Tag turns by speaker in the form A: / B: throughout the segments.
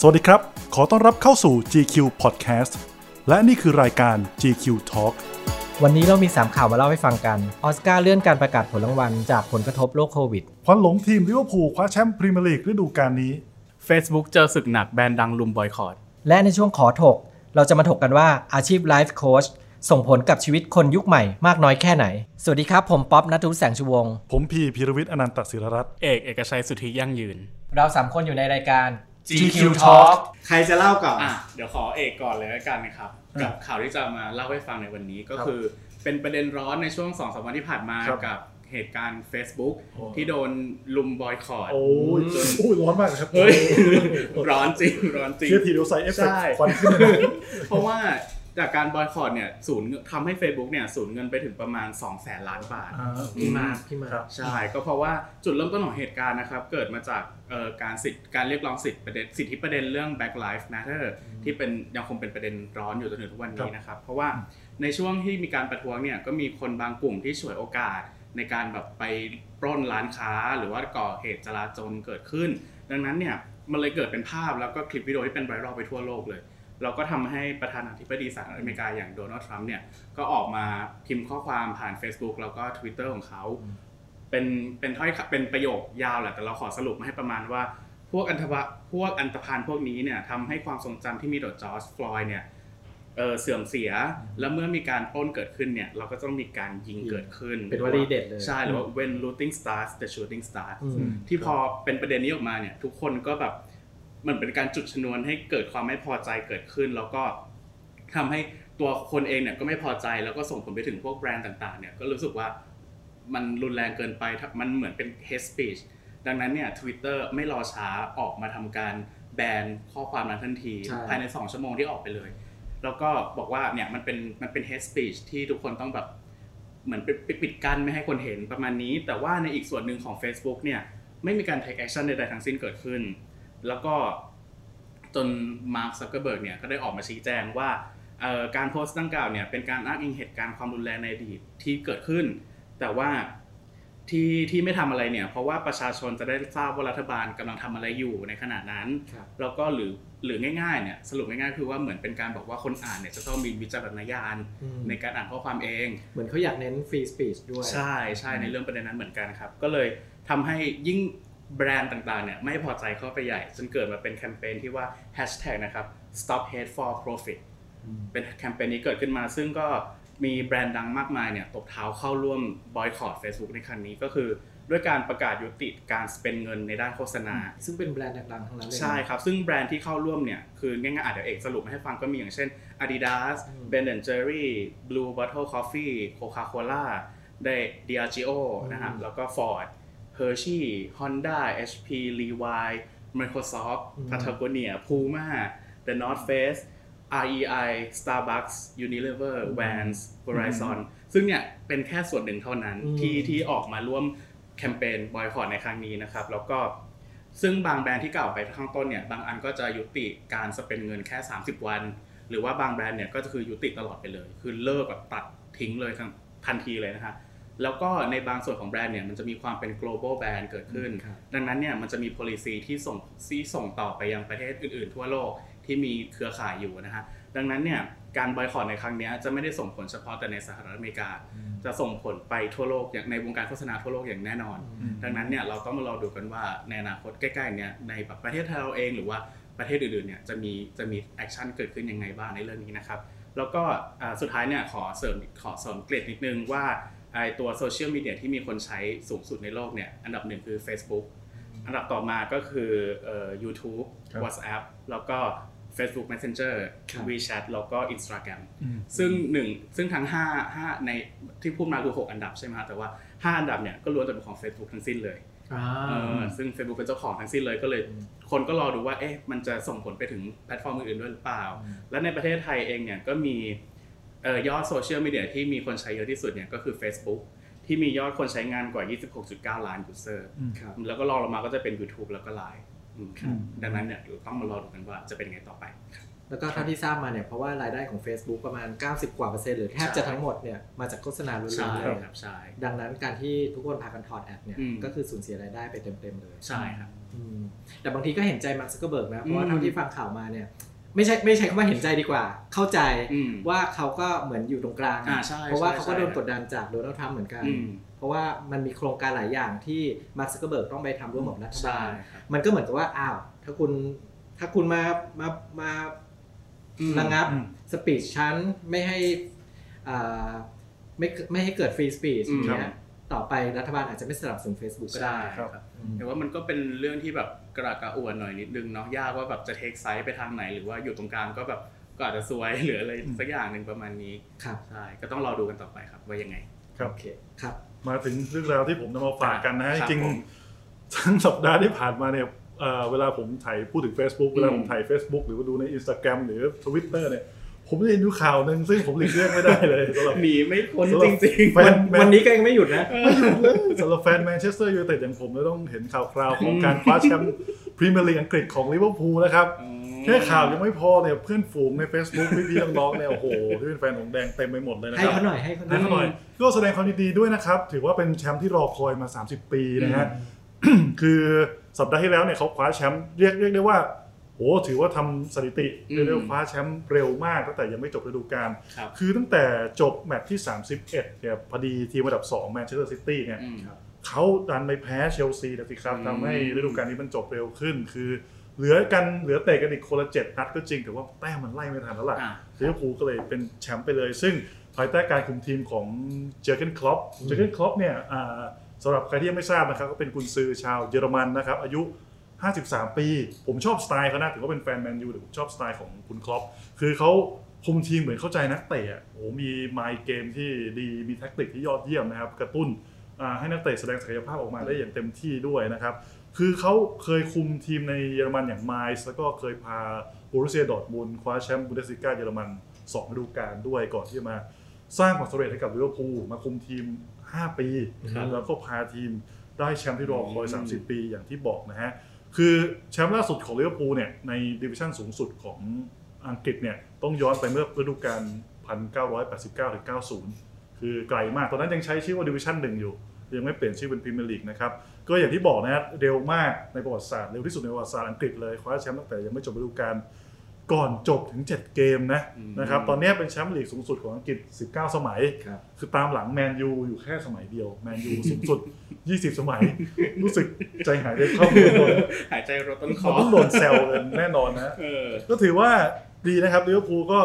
A: สวัสดีครับ ขอต้อนรับเข้าสู่ GQ Podcast และนี่คือรายการ GQ Talk
B: วันนี้เรามี 3 ข่าวมาเล่าให้ฟังกัน ออสการ์เลื่อนการประกาศผลรางวัลจากผลกระทบโรคโควิด
A: ควันหลงทีมลิเวอร์พูลคว้าแชมป์พรีเมียร์ลีกฤดูกาลนี้
C: Facebook เจอศึกหนักแบรนด์ดังรุมบอยคอต
B: และในช่วงขอถก เราจะมาถกกันว่าอาชีพไลฟ์โค้ชส่งผลกับชีวิตคนยุคใหม่มากน้อยแค่ไหน สวัสดีครับ ผมป๊อบนัทวุฒิแสงชูวงศ์
A: ผมพีพีรวิทย์อนันตศิรรัตน์
C: เอกเอกชัยสุทธิยั่งยืน
B: เราสามคนอยู่ในรายการ
C: GQ Talk
D: ใครจะเล่าก่อน
C: อะเดี๋ยวขอเอกก่อนเลยแล้วกันนะครับ กับข่าวที่จะมาเล่าให้ฟังในวันนี้ก็คือเป็นประเด็นร้อนในช่วง2อสวันที่ผ่านมากับเหตุการณ์ Facebook ที่โดนลุมบอยคอรด
A: โอ้ยโอ้ยร้อนมากเลยครับ
C: เฮ้ยร้อนจริงร้อนจริง
A: เชื่อทีเดียวใส่เอฟเฟก
C: ใช่
A: ต์ควันขึ้นเลยนะ
C: เพราะว่า จากการบอยคอรดเนี่ยศูนย์ทำให้ Facebook เนี่ยสูญเงินไปถึงประมาณ 2 0 0แสนล้านบาท
A: อ่า
B: พี่มาพี่มา
A: ครับ
C: ใช่ ก็เพราะว่าจุดเริ่มต้นของเหตุการณ์นะครับ เกิดมาจากเอ่อการสิทธิการเรียกร้องสิทธิประเด็นสิทธิประเด็นเรื่อง Black Lives Matter ที่เป็นยังคงเป็นประเด็นร้อนอยู่จนถึงทุกวันนี้นะครับ เพราะว่าในช่วงที่มีการประท้วงเนี่ยก็มีคนบางกลุ่มที่ฉวยโอกาสในการแบบไปปล้นร้านค้า หรือว่าก่อเหตุจลาจลเกิดขึ้น ดังนั้นเนี่ยมันเลยเกิดเป็นภาพแล้วก็คลิปวิดีโอที่เป็นไวรัลไปทั่วโลกเลย เราก็ทำให้ประธานาธิบดีสหรัฐอเมริกาอย่างโดนัลด์ทรัมป์เนี่ยก็ออกมาพิมพ์ข้อความผ่าน Facebook แล้วก็ Twitter ของเขา เป็นเป็นถ้อยคำเป็นประโยคยาวแหละ แต่เราขอสรุปมาให้ประมาณว่า พวกอันธพาพวกอันตพานพวกนี้เนี่ยทำให้ความทรงจำที่มีต่อจอร์จฟลอยด์เนี่ยเออเสื่อมเสีย แล้วเมื่อมีการปล้นเกิดขึ้นเนี่ย เราก็ต้องมีการยิงเกิดขึ้น
B: เป็นวลีเด็ดเลย
C: ใช่ หรือว่า when looting starts the shooting starts
B: อืม
C: ที่พอเป็นประเด็นนี้ออกมาเนี่ย ทุกคนก็แบบ เหมันเป็นการจุดชนวนให้เกิดความไม่พอใจเกิดขึ้น แล้วก็ทำให้ตัวคนเองเนี่ยก็ไม่พอใจแล้วก็ส่งผลไปถึงพวกแบรนด์ต่างๆเนี่ยก็รู้สึกว่ามันรุนแรงเกินไปมันเหมือนเป็น hate speech ดังนั้นเนี่ย Twitter ไม่รอช้าออกมาทำการแบนข้อความนั้นทันที
B: ใช่
C: ภายใน 2 ชั่วโมงที่ออกไปเลย แล้วก็บอกว่าเนี่ยมันเป็นมันเป็น hate speech ที่ทุกคนต้องแบบเหมือนปิดปิดกั้นไม่ให้คนเห็นประมาณนี้ แต่ว่าในอีกส่วนหนึ่งของ Facebook เนี่ยไม่มีการ take action ใดๆทั้งสิ้นเกิดขึ้น แล้วก็จนมาร์คซักเกอร์เบิร์กเนี่ยก็ได้ออกมาชี้แจงว่าเอ่อการโพสต์ดังกล่าวเนี่ยเป็นการอ้างอิงเหตุการณ์ความรุนแรงในอดีตที่เกิดขึ้น แต่ว่าที่ที่ไม่ทำอะไรเนี่ยเพราะว่าประชาชนจะได้ทราบว่ารัฐบาลกำลังทำอะไรอยู่ในขณะนั้น
B: ครับ
C: แล้วก็หรือหรือง่ายๆเนี่ยสรุปง่ายๆคือว่าเหมือนเป็นการบอกว่าคนอ่านเนี่ยจะต้องมีวิจารณญาณ
B: อืม
C: ในการอ่านข้อความเอง
B: เหมือนเขาอยากเนเน้น free speech ด้วย
C: ใช่ใช่ในเรื่องประเด็นนั้นเหมือนกันครับ ก็เลยทำให้ยิ่ง แบรนด์ต่างๆเนี่ยไม่พอใจเข้าไปใหญ่ จนเกิดมาเป็นแคมเปญที่ว่า hashtag นะครับ stop hate for profit เป็นแคมเปญนี้เกิดขึ้นมา ซึ่งก็มีแบรนด์ดังมากมายเนี่ยตบเท้าเข้าร่วมบอยคอร Facebook ในครั้งนี้ก็คือ ด้วยการประกาศยุติการสเปนเงินในด้านโฆษณา
B: ซึ่งเป็นแบรนด์ดังๆทั้งนั้นเลยนะ
C: ใช่ครับ ซึ่งแบรนด์ที่เข้าร่วมเนี่ย คือง่ายๆอาจจะเอกสรุปมาให้ฟังก็มีอย่างเช่น Adidas
B: อืม
C: Ben Jerry Blue Bottle Coffee Coca-Cola ได้ Diageo นะครับ
B: อืม
C: แล้วก็ Ford Hershey Honda HP Levi Microsoft
B: อืม
C: Patagonia Puma The North Face REI Starbucks Unilever Vans Verizon ซึ่งเนี่ยเป็นแค่ส่วนหนึ่งเท่านั้น
B: อืม
C: ที่ที่ออกมาร่วมแคมเปญบอยคอรในครั้งนี้นะครับ แล้วก็ซึ่งบางแบรนด์ที่กล่าวไปข้างต้นเนี่ย บางอันก็จะยุติการสเปนเงินแค่ 30 วัน หรือว่าบางแบรนด์เนี่ยก็จะคือยุติตลอดไปเลย คือเลิกแบบตัดทิ้งเลยทันทันทีเลยนะฮะ แล้วก็ในบางส่วนของแบรนด์เนี่ยมันจะมีความเป็น global brand เกิดขึ้น
B: ครับ
C: ดังนั้นเนี่ยมันจะมี policy ที่ส่งที่ส่งต่อไปยังประเทศอื่นๆ ทั่วโลกที่มีเครือข่ายอยู่นะฮะดังนั้นเนี่ยการบอยคอรในครั้งเนี้ยจะไม่ได้ส่งผลเฉพาะแต่ในสหรัฐอเมริกา จะส่งผลไปทั่วโลกอย่างในวงการโฆษณาทั่วโลกอย่างแน่นอน ดังนั้นเนี่ยเราต้องมารอดูกันว่าในอนาคตใกล้ๆเนี่ยในแบบประเทศไทยเราเองหรือว่าประเทศอื่นๆเนี่ยจะมีจะมี action เกิดขึ้นยังไงบ้างในเรื่องนี้นะครับแล้วก็อ่าสุดท้ายเนี่ยขอเสริมขอเสริมเกร็ดนิดนึงว่า ไอตัวโซเชียลมีเดียที่มีคนใช้สูงสุดในโลกเนี่ย อันดับหนึ่งคือ Facebook อันดับต่อมาก็คือเอ่อ YouTube
A: ครับ
C: WhatsApp แล้วก็ Facebook Messenger
B: ครับ
C: WeChat แล้วก็ Instagram
A: อืม
C: ซึ่งหนึ่งซึ่งทั้ง5 5ในที่พูดมาคือ6อันดับใช่ไหมฮะแต่ว่า 5 อันดับเนี่ยก็ล้วนแต่เป็นของ Facebook ทั้งสิ้นเลย
B: อ่า
C: เออซึ่ง Facebook เป็นเจ้าของทั้งสิ้นเลยก็เลย คนก็รอดูว่าเอ๊ะมันจะส่งผลไปถึงแพลตฟอร์มอื่นๆด้วยหรือเปล่า และในประเทศไทยเองเนี่ยก็มี เอ่อยอดโซเชียลมีเดียที่มีคนใช้เยอะที่สุดเนี่ยก็คือ Facebook ที่มียอดคนใช้งานกว่า 26.9 ล้าน user
B: ครับ
C: แล้วก็รองลงมาก็จะเป็น YouTube แล้วก็ Line อืม
A: ครับ
C: ดังนั้นเนี่ยเราต้องมารอดูกันว่าจะเป็นไงต่อไป
B: แล้วก็เท่าที่ทราบมาเนี่ยเพราะว่ารายได้ของ Facebook ประมาณ 90 กว่าเปอร์เซ็นต์หรือแทบจะทั้งหมดเนี่ยมาจากโฆษณาล้
C: ใช่
B: วนๆเลย
C: ครับใช่
B: ดังนั้นการที่ทุกคนพากันถอด ad เนี่ย
C: อืม
B: ก็คือสูญเสียรายได้ไปเต็มๆเลย
C: ใช่ครับ
B: อืมแต่บางทีก็เห็นใจมาร์คซักเกอร์เบิร์กนะ เพราะว่า
C: อืม
B: เท่าที่ฟังข่าวมาเนี่ย ไม่ใช่ไม่ใช่คำว่าเห็นใจดีกว่า เข้าใจ
C: อืม
B: ว่าเขาก็เหมือนอยู่ตรงกลาง
C: อ่าใช่
B: เพราะว่า
C: ใช่
B: เขาก็โดน
C: ใช่
B: กดดันจากโดนัลด์ทรัมป์เหมือนกัน
C: อืม
B: เพราะว่ามันมีโครงการหลายอย่างที่มาร์คซักเกอร์เบิร์กต้องไปทำร่วมกับรัฐ
C: ใช่
B: บาล
C: ครับ
B: มันก็เหมือนกับว่าอ้าวถ้าคุณถ้าคุณมามามา
C: อืม
B: ระงับ
A: อืม
B: สปีชชั้นไม่ให้อ่าไม่ไม่ให้เกิดฟรีสปีช
C: อืม
B: อย่างเงี้ยต่อไปรัฐบาลอาจจะไม่สนับสนุน Facebook ก็ได้
C: ใช่ครับ
B: อืม
C: แต่ว่ามันก็เป็นเรื่องที่แบบกระกระอ่วนหน่อยนิดนึงเนาะยากว่าแบบจะเทคไซส์ไปทางไหน หรือว่าอยู่ตรงกลางก็แบบก็อาจจะซวยหรืออะไรสักอย่างหนึ่งประมาณนี้
B: ครับ
C: ใช่ก็ต้องรอดูกันต่อไปครับว่ายังไง
A: ครับ
B: โอเคครับ
A: มาถึงเรื่องราวที่ผมนำมาฝากกันนะฮะ
C: ค
A: จ
C: รับ
A: ริง
C: ผม
A: ๆทั้งสัปดาห์ที่ผ่านมาเนี่ยเอ่อเวลาผมถ่ายพูดถึง Facebook เวลาผม
C: อืม
A: ถ่าย Facebook หรือว่าดูใน Instagram หรือ Twitter เนี่ย ผมได้ยินดูข่าวหนึ่งซึ่งผมหลีกเลี่ยงไม่ได้เลยสำหรับ
C: หนีไม่พ้น
A: สำหรับ
C: จริง
A: แฟนแม
B: วันนี้ก็ยังไม่หยุดนะ
A: สำหรับแฟนแมนเชสเตอร์ยูไนเต็ดอย่างผมเลยต้องเห็นข่าวคราวของการคว้าแชมป์พรีเมียร์ลีกอังกฤษของลิเวอร์พูลนะครับ
C: ๆ
A: แค่ข่าวยังไม่พอเนี่ยเพื่อนฝูงใน Facebook พี่ๆน้องๆเนี่ยโอ้โหที่เป็นแฟนหงส์แดงเต็มไปหมดเลยนะ
B: ให้
A: ครับ
B: เขาหน่อยให้เขาหน่
A: ให้
B: อย
A: เขาหน่อยก็แสดงความยินดีด้วยนะครับ ถือว่าเป็นแชมป์ที่รอคอยมา 30 ปีนะฮะ คือสัปดาห์ที่แล้วเนี่ยเขาคว้าแชมป์เรียกเรียกได้ว่า โอ้ถือว่าทำสถิติ
C: อืม
A: เรียกได้ว่าคว้าแชมป์เร็วมากตั้งแต่ยังไม่จบฤดูกาล
C: ครับ
A: คือตั้งแต่จบแมตช์ที่ 31เนี่ยพอดีทีมอันดับ2แมนเชสเตอร์ซิตี้เนี่ย
C: อืม
A: เขาดันไปแพ้เชลซีนะสิครับ
C: อืม
A: ทำให้ฤดูกาลนี้มันจบเร็วขึ้น คือ เหลือกันเหลือเตะกันอีกคนละเจ็ดนัดก็จริงแต่ว่าแต้มมันไล่ไม่ทันแล้วล่ะ
C: อะ
A: ลิเวอร์พูลก็เลยเป็นแชมป์ไปเลย ซึ่งภายใต้การคุมทีมของเจอร์เกนคล็อปเจอร์เกนคล็อปเนี่ยอ่าสำหรับใครที่ยังไม่ทราบนะครับก็เป็นกุนซือชาวเยอรมันนะครับอายุ 53 ปี ผมชอบสไตล์เขานะถือว่าเป็นแฟนแมนยูแต่ผมชอบสไตล์ของคุณคล็อปคือเขาคุมทีมเหมือนเข้าใจนักเตะอะโอ้โหมี mind game ที่ดีมีแท็กติกที่ยอดเยี่ยมนะครับ กระตุ้นอ่าให้นักเตะแสดงศักยภาพออกมาได้อย่างเต็มที่ด้วยนะครับ คือเขาเคยคุมทีมในเยอรมันอย่างไมนซ์แล้วก็เคยพาโบรุเซียดอร์ทมุนด์คว้าแชมป์บุนเดสลีกาเยอรมัน2ฤดูกาลด้วยก่อนที่จะมาสร้างความสำเร็จให้กับลิเวอร์พูลมาคุมทีม 5 ปี
B: ครับ
A: แล้วก็พาทีมได้แชมป์ที่รอคอย
C: อืม
A: 30 ปีอย่างที่บอกนะฮะ คือแชมป์ล่าสุดของลิเวอร์พูลเนี่ยในดิวิชั่นสูงสุดของอังกฤษเนี่ยต้องย้อนไปเมื่อฤดูกาล 1989ถึง90 คือไกลมากตอนนั้นยังใช้ชื่อว่าดิวิชั่นหนึ่งอยู่ ยังไม่เปลี่ยนชื่อเป็นพรีเมียร์ลีกนะครับ ก็อย่างที่บอกนะฮะเร็วมากในประวัติศาสตร์ เร็วที่สุดในประวัติศาสตร์อังกฤษเลยคว้าแชมป์ตั้งแต่ยังไม่จบฤดูกาล ก่อนจบถึง 7 เกมนะ
C: อืม
A: นะครับตอนนี้เป็นแชมป์ลีกสูงสุดของอังกฤษ 19 สมัย
B: ครับ
A: คือตามหลังแมนยูอยู่แค่สมัยเดียว แมนยูสูงสุด 20 สมัย รู้สึกใจหายใจเข้าไม่หมด
C: หายใจรถต้นค
A: เขา
C: อ
A: ต้องโดนแซวกันแน่นอนนะ
C: เออ
A: ก็ถือว่าดีนะครับลิเวอร์พูลก็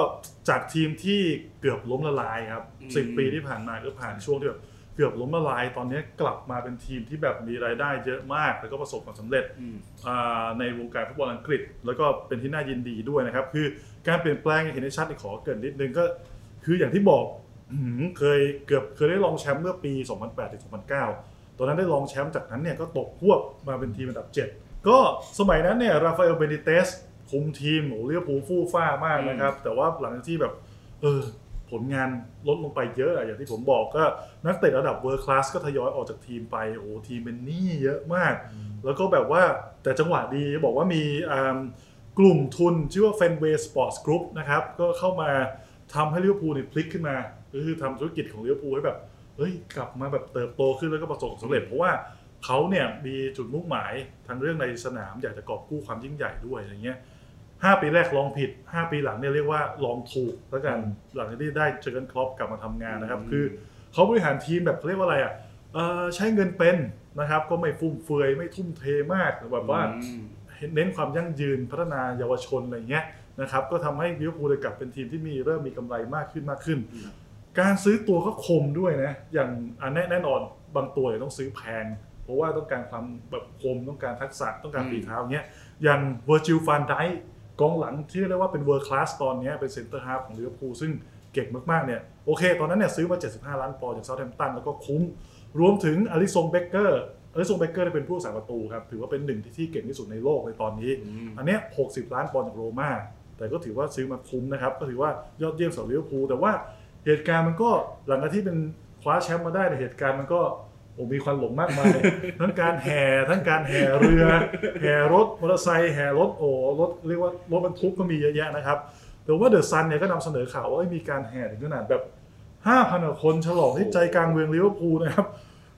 A: จากทีมที่เกือบล้มละลายครับ
C: อืม
A: สิบปีที่ผ่านมาก็ผ่านช่วงที่แบบเกือบล้มละลายตอนนี้กลับมาเป็นทีมที่แบบมีรายได้เยอะมาก แล้วก็ประสบความสำเร็จ
C: อืม
A: อ่าในวงการฟุตบอลอังกฤษ แล้วก็เป็นที่น่ายินดีด้วยนะครับ คือการเปลี่ยนแปลงอย่างเห็นได้ชัดขอเกริ่นนิดนึงก็ คืออย่างที่บอกอื้อหือเคยเกือบเคยได้รองแชมป์เมื่อปี 2008ถึง2009 ตอนนั้นได้รองแชมป์จากนั้นเนี่ยก็ตกฮวบมาเป็นทีมอันดับ 7 ก็สมัยนั้นเนี่ยราฟาเอลเบนิเตสคุมทีมโอ้โหเรียกพูลฟู่ฟ่ามากนะครับ แต่ว่าหลังจากที่แบบเออ ผลงานลดลงไปเยอะอะอย่างที่ผมบอกก็นักเตะระดับ world class ก็ทยอยออกจากทีมไปโอ้โหทีมเป็นหนี้เยอะมาก แล้วก็แบบว่าแต่จังหวะดีบอกว่ามีอ่ากลุ่มทุนชื่อว่า Fenway Sports Group นะครับก็เข้ามาทำให้ลิเวอร์พูลเนี่ยพลิกขึ้นมาก็คือทำธุรกิจของลิเวอร์พูลให้แบบเฮ้ยกลับมาแบบเติบโตขึ้นแล้วก็ประสบความสำเร็จเพราะว่าเขาเนี่ยมีจุดมุ่งหมายทั้งเรื่องในสนามอยากจะกอบกู้ความยิ่งใหญ่ด้วยอะไรเงี้ย ห้าปีแรกลองผิด5ปีหลังเนี่ยเรียกว่าลองถูกแล้วกันหลังจากที่ได้เจอร์เกนคล็อปป์กลับมาทำงานนะครับ
C: อืม
A: คือเขาบริหารทีมแบบเขาเรียกว่าอะไรอะเอ่อใช้เงินเป็นนะครับ ก็ไม่ฟุ่มเฟือยไม่ทุ่มเทมากแบบว่า
C: อืม
A: เน้นความยั่งยืนพัฒนาเยาวชนอะไรเงี้ยนะครับ ก็ทำให้ลิเวอร์พูลเลยกลับเป็นทีมที่มีเริ่มมีกำไรมากขึ้นมากขึ้น
C: ครับ
A: การซื้อตัวก็คมด้วยนะอย่างอันแน่แน่นอนบางตัวเนี่ยต้องซื้อแพงเพราะว่าต้องการความแบบคมต้องการทักษะต้องการ
C: อืม
A: ฝีเท้าเงี้ยอย่างเวอร์จิลฟานไดค์ กองหลังที่เรียกว่าเป็น world class ตอนเนี้ยเป็นเซนเตอร์ฮาล์ฟของลิเวอร์พูลซึ่งเก่งมากๆเนี่ยโอเค ตอนนั้นเนี่ยซื้อมา 75 ล้านปอนด์จากเซาท์แฮมป์ตันแล้วก็คุ้ม รวมถึงอลิซงเบเกอร์อลิซงเบเกอร์เป็นผู้รักษาประตูครับถือว่าเป็นหนึ่งที่ที่เก่งที่สุดในโลกในตอนนี้
C: อืม
A: อันเนี้ย60 ล้านปอนด์จากโรม่าแต่ก็ถือว่าซื้อมาคุ้มนะครับก็ถือว่ายอดเยี่ยมสำหรับลิเวอร์พูลแต่ว่าเหตุการณ์มันก็หลังจากที่เป็นคว้าแชมป์มาได้เนี่ยเหตุการณ์มันก็ ผมมีควันหลงมากมายทั้งการแห่ทั้งการแห่เรือ แห่รถมอเตอร์ไซค์แห่รถโอ้รถเรียกว่ารถบรรทุกก็มีเยอะแยะนะครับแต่ว่าเดอะซันเนี่ยก็นำเสนอข่าวว่าเอ้ยมีการแห่ถึงขนาดแบบ5,000กว่าคนฉลองที่ใจกลางเมืองลิเวอร์พูลนะครับ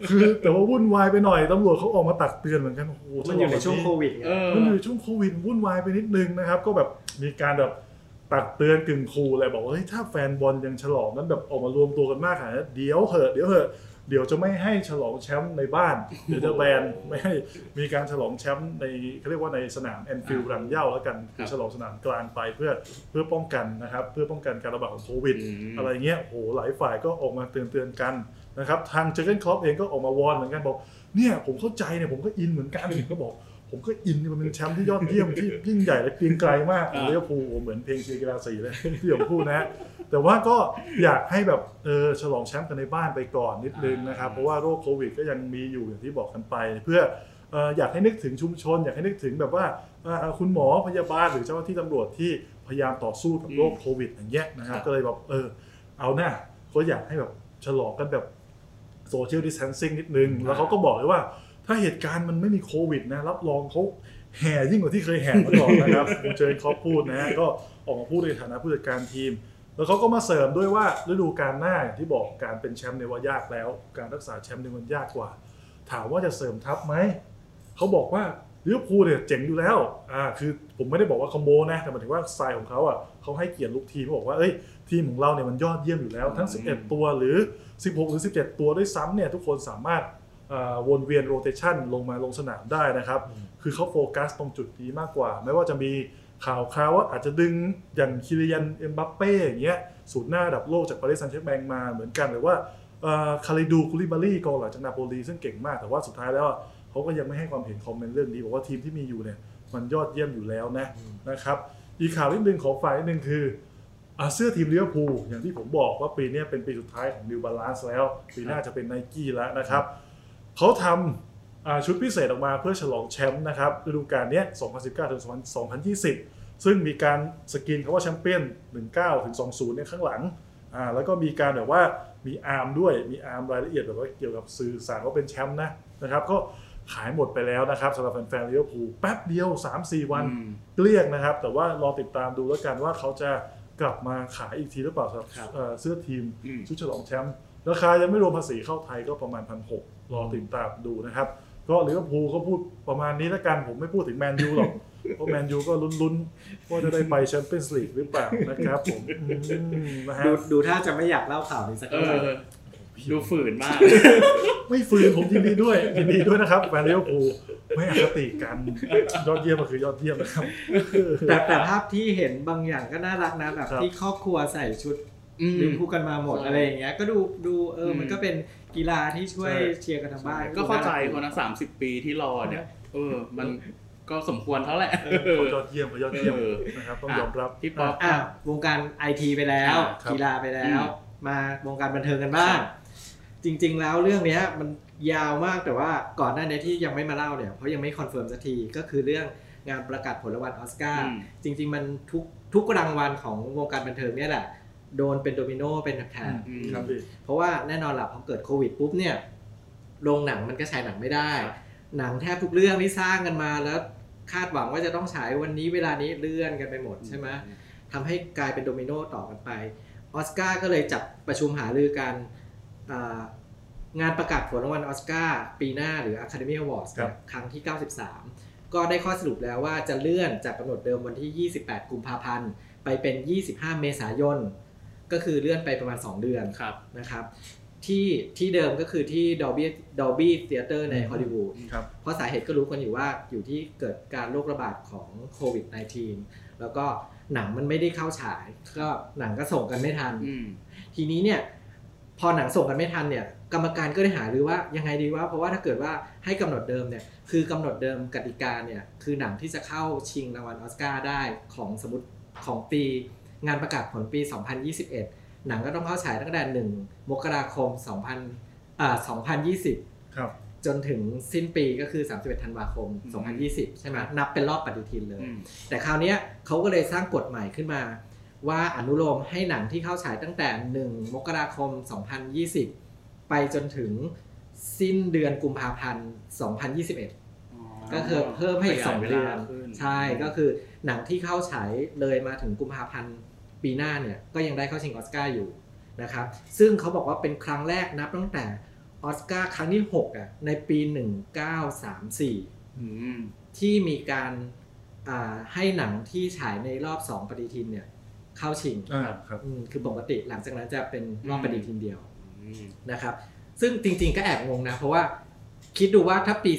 A: คือแต่ว่าวุ่นวายไปหน่อยตำรวจเขาออกมาตักเตือนเหมือนกันโอ้โห
B: มันอยู่ในช่วงโควิดไง
C: เออ
A: มันอยู่ในช่วงโควิดวุ่นวายไปนิดนึงนะครับ ก็แบบมีการแบบตักเตือนกึ่งคูลเลยบอกว่าเฮ้ยถ้าแฟนบอลยังฉลองนั้นแบบออกมารวมตัวกันมากขนาดนั้นเดี๋ยวเหอะเดี๋ยวเหอะ เดี๋ยวจะไม่ให้ฉลองแชมป์ในบ้านเดี๋ยวจะแบนไม่ให้มีการฉลองแชมป์ในเขาเรียกว่าในสนามแอนฟิลด์รังเหย้าแล้วกันคือฉลองสนามกลางไปเพื่อเพื่อป้องกันนะครับ เพื่อป้องกันการระบาดของโควิด
C: อืม
A: อะไรเงี้ยโอ้โหหลายฝ่ายก็ออกมาเตือนเตือนๆกันนะครับทางเจอร์เกนคล็อปป์เองก็ออกมาวอนเหมือนกันบอกเนี่ยผมเข้าใจเนี่ยผมก็อินเหมือนกันก็บอกผมก็อินมันเป็นแชมป์ที่ยอดเยี่ยมที่ยิ่งใหญ่และเกรียงไกรมาก
C: อ่า
A: เรียกพูลเหมือนเพลงเชียร์กีฬาสีเลยที่ผมพูดนะฮะ แต่ว่าก็อยากให้แบบเออฉลองแชมป์กันในบ้านไปก่อนนิดนึงนะครับ เพราะว่าโรคโควิดก็ยังมีอยู่อย่างที่บอกกันไป เพื่อเอ่ออยากให้นึกถึงชุมชน อยากให้นึกถึงแบบว่าเอ่อคุณหมอพยาบาลหรือเจ้าหน้าที่ตำรวจที่พยายามต่อสู้กับโรคโควิดอย่างเงี้ยนะครับ
C: ครับ
A: ก็เลยแบบเออเอาหน้าก็อยากให้แบบฉลองกันแบบโซเชียลดิส a ทนซิ่งนิดนึง แล้วเขาก็บอกเลยว่า ถ้าเหตุการณ์มันไม่มีโควิดนะรับรองเขาแห่ยิ่งกว่าที่เคยแห่มาก่อนนะครับผมเจอเขาพูดนะฮะก็ออกมาพูดในฐานะผู้จัดการทีม แล้วเขาก็มาเสริมด้วยว่าฤดูกาลหน้าอย่างที่บอกการเป็นแชมป์ในยว่ายากแล้ว การรักษาแชมป์เนี่ยมันยากกว่า ถามว่าจะเสริมทัพไหมเขาบอกว่าลิเวอร์พูลเนี่ยเจ๋งอยู่แล้ว อ่า คือผมไม่ได้บอกว่าคอมโบนะ แต่หมายถึงว่าสไตล์ของเขาอะเขาให้เกียรติลูกทีมเขาบอกว่า เอ้ย ทีมของเราเนี่ยมันยอดเยี่ยมอยู่แล้ว ทั้ง 11 ตัวหรือ 16 หรือ 17 ตัวด้วยซ้ำเนี่ย ทุกคนสามารถอ่าวนเวียน rotation ลงมาลงสนามได้นะครับ คือเขาโฟกัสตรงจุดนี้มากกว่า ไม่ว่าจะมี ข่าวคราวว่าอาจจะดึงอย่างคิลิยันเอ็มบัปเป้อย่างเงี้ยศูนย์หน้าระดับโลกจากปารีสแซงต์แชร์แมงมาเหมือนกันหรือว่าคาลิดูคูลิบาลีกองหลังจากนาโปลีซึ่งเก่งมากแต่ว่าสุดท้ายแล้วเขาก็ยังไม่ให้ความเห็น comment เรื่องนี้บอกว่าทีมที่มีอยู่เนี่ยมันยอดเยี่ยมอยู่แล้วนะนะครับอีกข่าวนิดนึงของฝ่ายนิดนึงคือเสื้อทีมลิเวอร์พูลอย่างที่ผมบอกว่าปีนี้เป็นปีสุดท้ายของ New Balance แล้ว ปีหน้าจะเป็นไนกี้แล้วนะครับเขาทำ ชุดพิเศษออกมาเพื่อฉลองแชมป์นะครับฤดูกาลเนี้ย2019ถึง2020 ซึ่งมีการสกรีนคำว่าแชมเปี้ยน 19ถึง20เนี่ยข้างหลังอ่าแล้วก็มีการแบบว่ามีอาร์มด้วยมีอาร์มรายละเอียดแบบว่าเกี่ยวกับสื่อสารว่าเป็นแชมป์นะนะครับก็ขายหมดไปแล้วนะครับสำหรับแฟนๆลิเวอร์พูลแป๊บเดียว 3-4 วัน
C: อืม
A: เกลี้ยงนะครับ แต่ว่ารอติดตามดูแล้วกันว่าเขาจะกลับมาขายอีกทีหรือเปล่าสำหรับ
C: ครับ
A: เอ่อเสื้อทีม
C: อืม
A: ชุดฉลองแชมป์ราคายังไม่รวมภาษีเข้าไทยก็ประมาณพันหกรอติดตามดูนะครับ ก็ลิเวอร์พูลเขาพูดประมาณนี้แล้วกันผมไม่พูดถึงแมนยูหรอกเพราะแมนยูก็ลุ้นๆว่าจะได้ไปแชมเปี้ยนส์ลีกหรือเปล่านะครับผมอืมนะฮะ
B: ดูดูถ้าจะไม่อยากเล่าข่าวนี้สัก
C: เอ
B: เท่าไหร่
C: อะดูฝืนมาก
A: ไม่ฝืนผมยินดีด้วยยินดีด้วยนะครับแฟนลิเวอร์พูลไม่อคติกันยอดเยี่ยมก็คือยอดเยี่ยมนะครับ
B: แต่แต่ภาพที่เห็นบางอย่างก็น่ารักนะแบบ
A: ครับ
B: ที่ครอบครัวใส่ชุด
C: อืม
B: ลิเวอร์พูลกันมาหมด
C: ใช่
B: อะไรอย่างเงี้ยก็ดูดูเออ
C: ม
B: มันก็เป็น กีฬาที่ช่วย
A: ใช่
B: เชียร์กันทางบ้าน
C: ก็เข้าใจคนนะสามสิบปีที่รอเนี่ยเออมันก็สมควรเขาแหละ
A: เขายอดเยี่ยมเขายอดเยี่ยม
C: เออ
A: นะครับต้องยอมรับ
C: พี่ป๊อป
B: อะวงการไอทีไปแล้ว
A: ครับ
B: กีฬาไปแล้ว
C: อืม
B: มาวงการบันเทิงกันบ้าง จริง ๆ แล้วเรื่องเนี้ยมันยาวมากแต่ว่าก่อนหน้านี้ที่ยังไม่มาเล่าเนี่ยเพราะยังไม่ confirm สักทีก็คือเรื่องงานประกาศผลรางวัลออสการ์
C: อืม
B: จริง ๆ มันทุกทุกรางวัลของวงการบันเทิงเนี่ยแหละ โดนเป็นโดมิโนเป็นแถบ
C: อืม
A: ครับพี่
B: ๆเพราะว่าแน่นอนแหละพอเกิดโควิดปุ๊บเนี่ยโรงหนังมันก็ฉายหนังไม่ได้
C: ครับ
B: หนังแทบทุกเรื่องที่สร้างกันมาแล้วคาดหวังว่าจะต้องฉายวันนี้เวลานี้เลื่อนกันไปหมดใช่ไหมทำให้กลายเป็นโดมิโนต่อกันไปออสการ์ก็เลยจัดประชุมหารือกันอ่างานประกาศผลรางวัลออสการ์ปีหน้าหรือ Academy Awards
A: ครับ
B: ครั้งที่ 93 ก็ได้ข้อสรุปแล้วว่าจะเลื่อนจากกำหนดเดิมวันที่ 28 กุมภาพันธ์ ไปเป็น 25 เมษายน ก็คือเลื่อนไปประมาณ 2 เดือน
C: ครับ
B: นะครับ ที่ที่เดิมก็คือที่ Dolby Dolby Theater ในฮอลลีวูด
A: ครับ
B: เพราะสาเหตุก็รู้กันอยู่ว่าอยู่ที่เกิดการโรคระบาดของโควิด -19 แล้วก็หนังมันไม่ได้เข้าฉาย ก็หนังก็ส่งกันไม่ทัน
C: อืม
B: ทีนี้เนี่ยพอหนังส่งกันไม่ทันเนี่ยกรรมการก็ได้หารือว่ายังไงดีว่า เพราะว่าถ้าเกิดว่าให้กำหนดเดิมเนี่ยคือกำหนดเดิมกติกาเนี่ยคือหนังที่จะเข้าชิงรางวัลออสการ์ได้ของสมมติของปี งานประกาศผลปี 2021 หนังก็ต้องเข้าฉายตั้งแต่ 1 มกราคม 2000อ่า2020
A: ครับ
B: จนถึงสิ้นปีก็คือ 31 ธันวาคม
C: อืม
B: 2020 ใช่ไหมนับเป็นรอบปฏิทินเลย
C: อืม
B: แต่คราวเนี้ยเขาก็เลยสร้างกฎใหม่ขึ้นมา ว่าอนุโลมให้หนังที่เข้าฉายตั้งแต่ 1 มกราคม 2020 ไปจนถึงสิ้นเดือนกุมภาพันธ์ 2021ก็คือเพิ่มให้อีก
C: ขยาย
B: 2เดือน
C: วลาขึ้น
B: ใช่ก็คือหนังที่เข้าฉายเลยมาถึงกุมภาพันธ์ ปีหน้าเนี่ยก็ยังได้เข้าชิงออสการ์อยู่นะครับซึ่งเขาบอกว่าเป็นครั้งแรกนับตั้งแต่ออสการ์ครั้งที่6อะในปี 1934
C: อืม
B: ที่มีการอ่าให้หนังที่ฉายในรอบ 2 ปฏิทินเนี่ยเข้าชิง
A: อ่าครับ
B: อืมคือปกติหลังจากนั้นจะเป็นรอบปฏิทินเดียว
C: อืม
B: นะครับซึ่งจริงๆก็แอบงงนะ เพราะว่า คิดดูว่าถ้าปี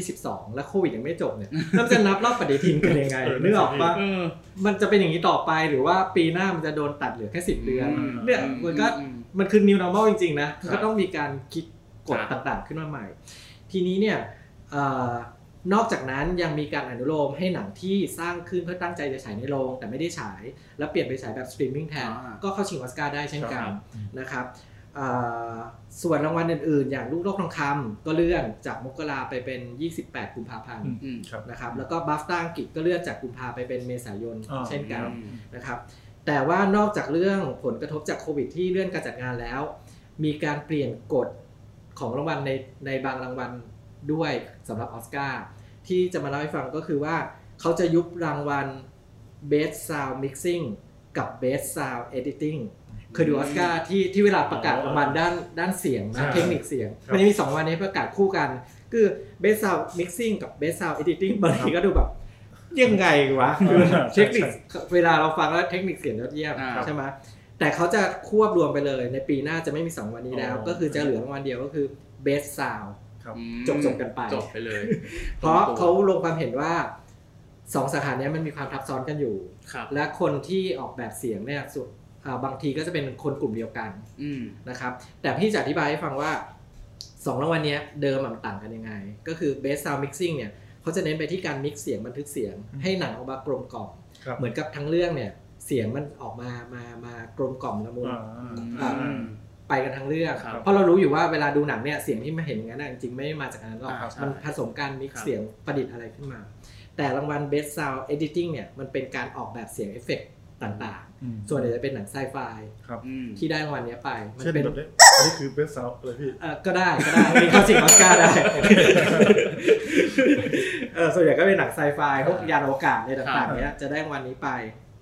B: 2022 แล้วโควิดยังไม่จบเนี่ยเราจะนับรอบปฏิทินกันยังไง
A: เออ
B: นึกออกปะ
C: เออ
B: มันจะเป็นอย่างนี้ต่อไปหรือว่าปีหน้ามันจะโดนตัดเหลือแค่10เดือน
C: อืม
B: เนี่ยมันก็
C: อืม
B: มันคือ new normal จริงๆนะ
C: ครับ
B: ก็ต้องมีการคิดกฎ
C: ครับ
B: ต่างๆขึ้นมาใหม่ ทีนี้เนี่ยเอ่อนอกจากนั้นยังมีการอนุโลมให้หนังที่สร้างขึ้นเพื่อตั้งใจจะฉายในโรงแต่ไม่ได้ฉาย แล้วเปลี่ยนไปฉายแบบสตรีมมิ่งแทน
C: อ่า
B: ก็เข้าชิงออสการ์ได้เช่นกัน
C: ครับ
B: นะครับเอ่อ ส่วนรางวัลอื่นๆ อย่างลูกโลกทองคำก็เลื่อนจากมกราไปเป็น 28 กุมภาพันธ์
A: อืม
C: อืม
A: ครับ
B: นะครับแล้วก็บัฟต้าอังกฤษก็เลื่อนจากกุมภาไปเป็นเมษายน
A: อ่า
B: เช่นกัน
C: อืม
B: นะครับแต่ว่านอกจากเรื่องผลกระทบจากโควิดที่เลื่อนการจัดงานแล้ว มีการเปลี่ยนกฎของรางวัลในในบางรางวัลด้วยสำหรับออสการ์ที่จะมาเล่าให้ฟังก็คือว่าเขาจะยุบรางวัล Best Sound Mixing กับ Best Sound Editing เคยดูออสการ์ที่ที่เวลาประกาศรางวัลด้านด้านเสียง
A: ใช่
B: นะเทคนิคเสียง
A: ครับ
B: มันจะมีสองรางวันนี้ประกาศคู่กัน คือ Best Sound Mixing กับ Best Sound Editing บางทีก็ดูแบบยังไงวะคือ
A: ใช่
B: เทคนิคเวลาเราฟังแล้วเทคนิคเสียงยอดเยี่ยม
C: อ่า
B: ใช่ไหมแต่เขาจะควบรวมไปเลย ในปีหน้าจะไม่มี 2 วันนี้แล้ว
A: อ๋อ
B: ก็คือจะเหลือรางวัลเดียวก็คือ Best Sound
A: ครับ
C: อืม
B: จบๆกันไป
C: จบไปเลย
B: เพราะเขาลงความเห็นว่าสองสาขาเนี้ยมันมีความทับซ้อนกันอยู่
C: ครับ
B: และคนที่ออกแบบเสียงเนี่ยส่วนอ่า บางทีก็จะเป็นคนกลุ่มเดียวกัน
C: อืม
B: นะครับ แต่พี่จะอธิบายให้ฟังว่าสองรางวัลเนี้ยเดิมอะมันต่างกันยังไง ก็คือ Best Sound Mixing เนี่ยเขาจะเน้นไปที่การมิกซ์เสียงบันทึกเสียง ให้หนังออกมากลมกล่อม
A: ครับ
B: เหมือนกับทั้งเรื่องเนี่ยเสียงมันออกมามามากลมกล่อมละมุน
A: อ่า
B: อ่า
C: อืม
B: ไปกันทั้งเรื่อง
C: ครับ
B: เพราะเรารู้อยู่ว่าเวลาดูหนังเนี่ยเสียงที่มาเห็นอย่างนั้นนะจริงๆไม่ได้มาจากอันนั้นหรอก
C: อ่าใช่
B: มันผสมการ mix
C: ครับ
B: ซ์เสียงประดิษฐ์อะไรขึ้นมา แต่รางวัล Best Sound Editing เนี่ยมันเป็นการออกแบบเสียงเอฟเฟกต์ ต่าง
A: อืม
B: ๆส่วนใหญ่จะเป็นหนังไซไฟ
A: ครับ
C: อืม
B: ที่ได้รางวัลเนี้ยไป มั
A: เช่น
B: เป็น
A: แบบนี้อันนี้คือเบสซาวอะไรพี่
B: เออก็ได้ก็ได้มีเข้าชิงออสการ์ได้เออส่วนใหญ่ก็เป็นหนังไซไฟพวกยานอวกาศอะไรต่างๆเนี้ยจะได้รางวัลนี้ไป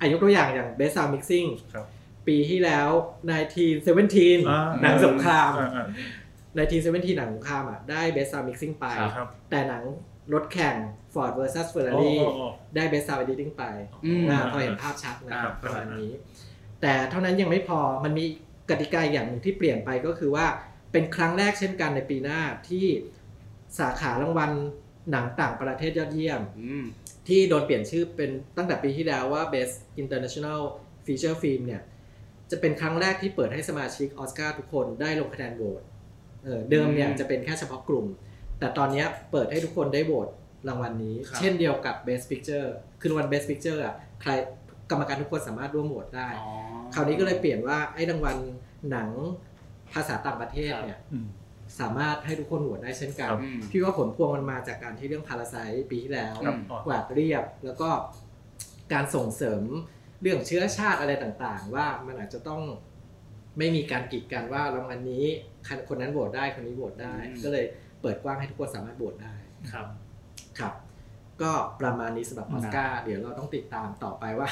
B: อายุตัวอย่างอย่าง Best Sound Mixing
A: ครับ
B: ปีที่แล้ว1917
A: อ่า
B: หนังสงคราม
A: อ่าอ่า
B: 1917หนังสงครามอะได้ Best Sound Mixing ไป
A: ครับ
B: แต่หนัง รถแข่ง Ford vs
A: อ๋อ
B: Ferrari
A: อ๋ออ๋อ
B: ได้ Best Sound Editing ไป
C: อืม
B: นะพอเห็นภาพชัดนะครับ
C: อ่า
B: ประมาณนี้ แต่เท่านั้นยังไม่พอมันมีกติกาอย่างหนึ่งที่เปลี่ยนไปก็คือว่าเป็นครั้งแรกเช่นกันในปีหน้าที่สาขารางวัลหนังต่างประเทศยอดเยี่ยม
C: อืม
B: ที่โดนเปลี่ยนชื่อเป็นตั้งแต่ปีที่แล้วว่า Best International Feature Film เนี่ย จะเป็นครั้งแรกที่เปิดให้สมาชิกออสการ์ทุกคนได้ลงคะแนนโหวตเออเดิมเนี่ย
C: อืม
B: จะเป็นแค่เฉพาะกลุ่ม แต่ตอนเนี้ยเปิดให้ทุกคนได้โหวตรางวัลนี้
C: ครับ
B: เช่นเดียวกับ Best Picture คือรางวัล Best Picture อะใครกรรมการทุกคนสามารถร่วมโหวตได้
C: อ๋อ
B: คราวนี้ก็เลยเปลี่ยนว่าไอ้รางวัลหนังภาษาต่างประเทศ
C: ครับ
B: เนี่ย
A: อืม
B: สามารถให้ทุกคนโหวตได้เช่นกัน
A: ครับ
C: อืม
B: พี่ว่าผลพวงมันมาจากการที่เรื่องพาราไซปีที่แล้ว
A: ครับ
C: อืม
A: อ๋อก
B: วาดเรียบแล้วก็การส่งเสริมเรื่องเชื้อชาติอะไรต่างๆ ว่ามันอาจจะต้องไม่มีการกีดกันว่ารางวัลนี้คนนั้นโหวตได้คนนี้โหวตได้
C: อืม
B: ก็เลย เปิดกว้างให้ทุกคนสามารถโหวตได้
C: ครับ
B: ครับ ก็ประมาณนี้สำหรับออสการ์เดี๋ยวเราต้องติดตามต่อไปว่า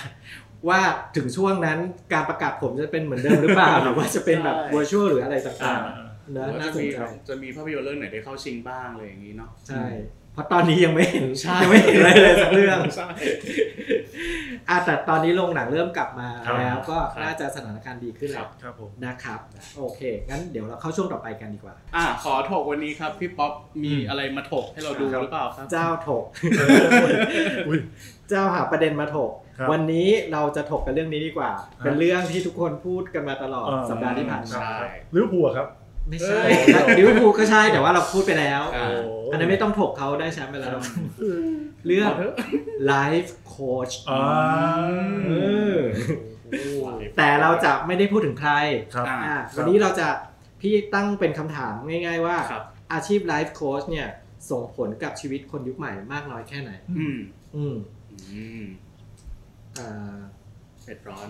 B: ว่าถึงช่วงนั้นการประกาศผลจะเป็นเหมือนเดิมหรือเปล่า หรือว่าจะเป็นแบบ
C: ใช่
B: virtual หรืออะไร
A: อ่า
B: ต่างๆนะ
C: ว่า
B: น่า
C: จะ
B: สน
C: มี
B: ใจ
C: แบบจะมีภาพยนตร์เรื่องไหนได้เข้าชิงบ้างอะไรอย่างนี้เนาะ
B: ใช่ เพราะตอนนี้ยังไม่เห็น
C: ใช่
B: ยังไม่เห็นอะไรเลยสักเรื่อง
C: ใช่
B: อะแต่ตอนนี้โรงหนังเริ่มกลับมา
A: ครับ
B: แล้วก็
C: ครับ
B: น่าจะสถานการณ์ดีขึ้น
C: ครั
B: แล้ว
C: บ
A: ครับผม
B: นะครับ โอเค งั้นเดี๋ยวเราเข้าช่วงต่อไปกันดีกว่า
C: อ่าขอถกวันนี้ครับพี่ป๊อปมี
A: อืม
C: อะไรมาถกให้เราดู
A: ครับ
C: หรือเปล่าครับ
B: เจ้าถก
A: อุ้ย
B: เจ้าหาประเด็นมาถก
A: ครับ
B: วันนี้เราจะถกกันเรื่องนี้ดีกว่า
A: ครับ
B: เป็นเรื่องที่ทุกคนพูดกันมาตลอด
A: อ่า
B: สัปดาห์ที่ผ่าน
A: ครั
B: มา
A: บ
C: ใช่
A: ลิเวอร์พูลอะครับ
B: ไม่ใช่
C: เอ้ย
B: ลิเวอร์พูลก็ใช่แต่ว่าเราพูดไปแล้ว
C: อ่า
B: อันนั้นไม่ต้องถกเขาได้แชมป์ไปแล้ว เรื่อง
C: เอาเถอะ
B: life coach
A: อ่า
B: เออแต่เราจะไม่ได้พูดถึงใคร
A: ครับ
C: อ่า
B: อะ
A: ครับ
B: วันนี้เราจะพี่ตั้งเป็นคำถามง่าย ๆ ว่า
C: ครับ
B: อาชีพไลฟ์โค้ชเนี่ย ส่งผลกับชีวิตคนยุคใหม่มากน้อยแค่ไหน
C: อืม
B: อืม
C: อืม
B: อ่า
C: เผ็ดร้อน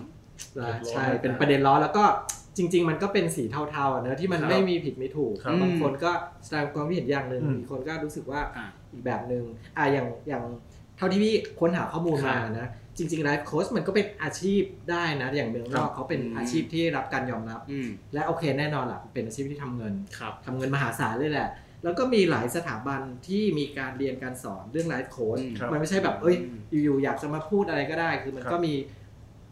B: ใช่เป็นประเด็นร้อนแล้วก็ จริง ๆ มันก็เป็นสีเทาๆอะเนอะที่มัน
C: ครับ
B: ไม่มีผิดไม่ถูก
A: ครับ
B: บางคนก็แสดงความคิดเห็นอย่างหนึ่ง
A: อืม
B: อีกคนก็รู้สึกว่า
C: อะ
B: อีกแบบหนึ่งอะอย่างอย่างเท่าที่พี่ค้นหาข้อมูล
C: ครั
B: มา
C: บ
B: นะจริงๆไลฟ์โค้ชมันก็เป็นอาชีพได้นะ อย่างเมืองนอกเขาเป็น
C: อืม
B: อาชีพที่รับการยอมรับ
C: อืม
B: และโอเคแน่นอนล่ะเป็นอาชีพที่ทำเงิน
C: ครับ
B: ทำเงินมหาศาลเลยแหละ แล้วก็มีหลายสถาบันที่มีการเรียนการสอนเรื่องไลฟ์โค้ช
C: อืม
A: ครับ
B: มันไม่ใช่แบบเอ้ย
C: อืม
B: อยู่ๆอยากจะมาพูดอะไรก็ได้ คือมัน
A: ครับ
B: ก็มี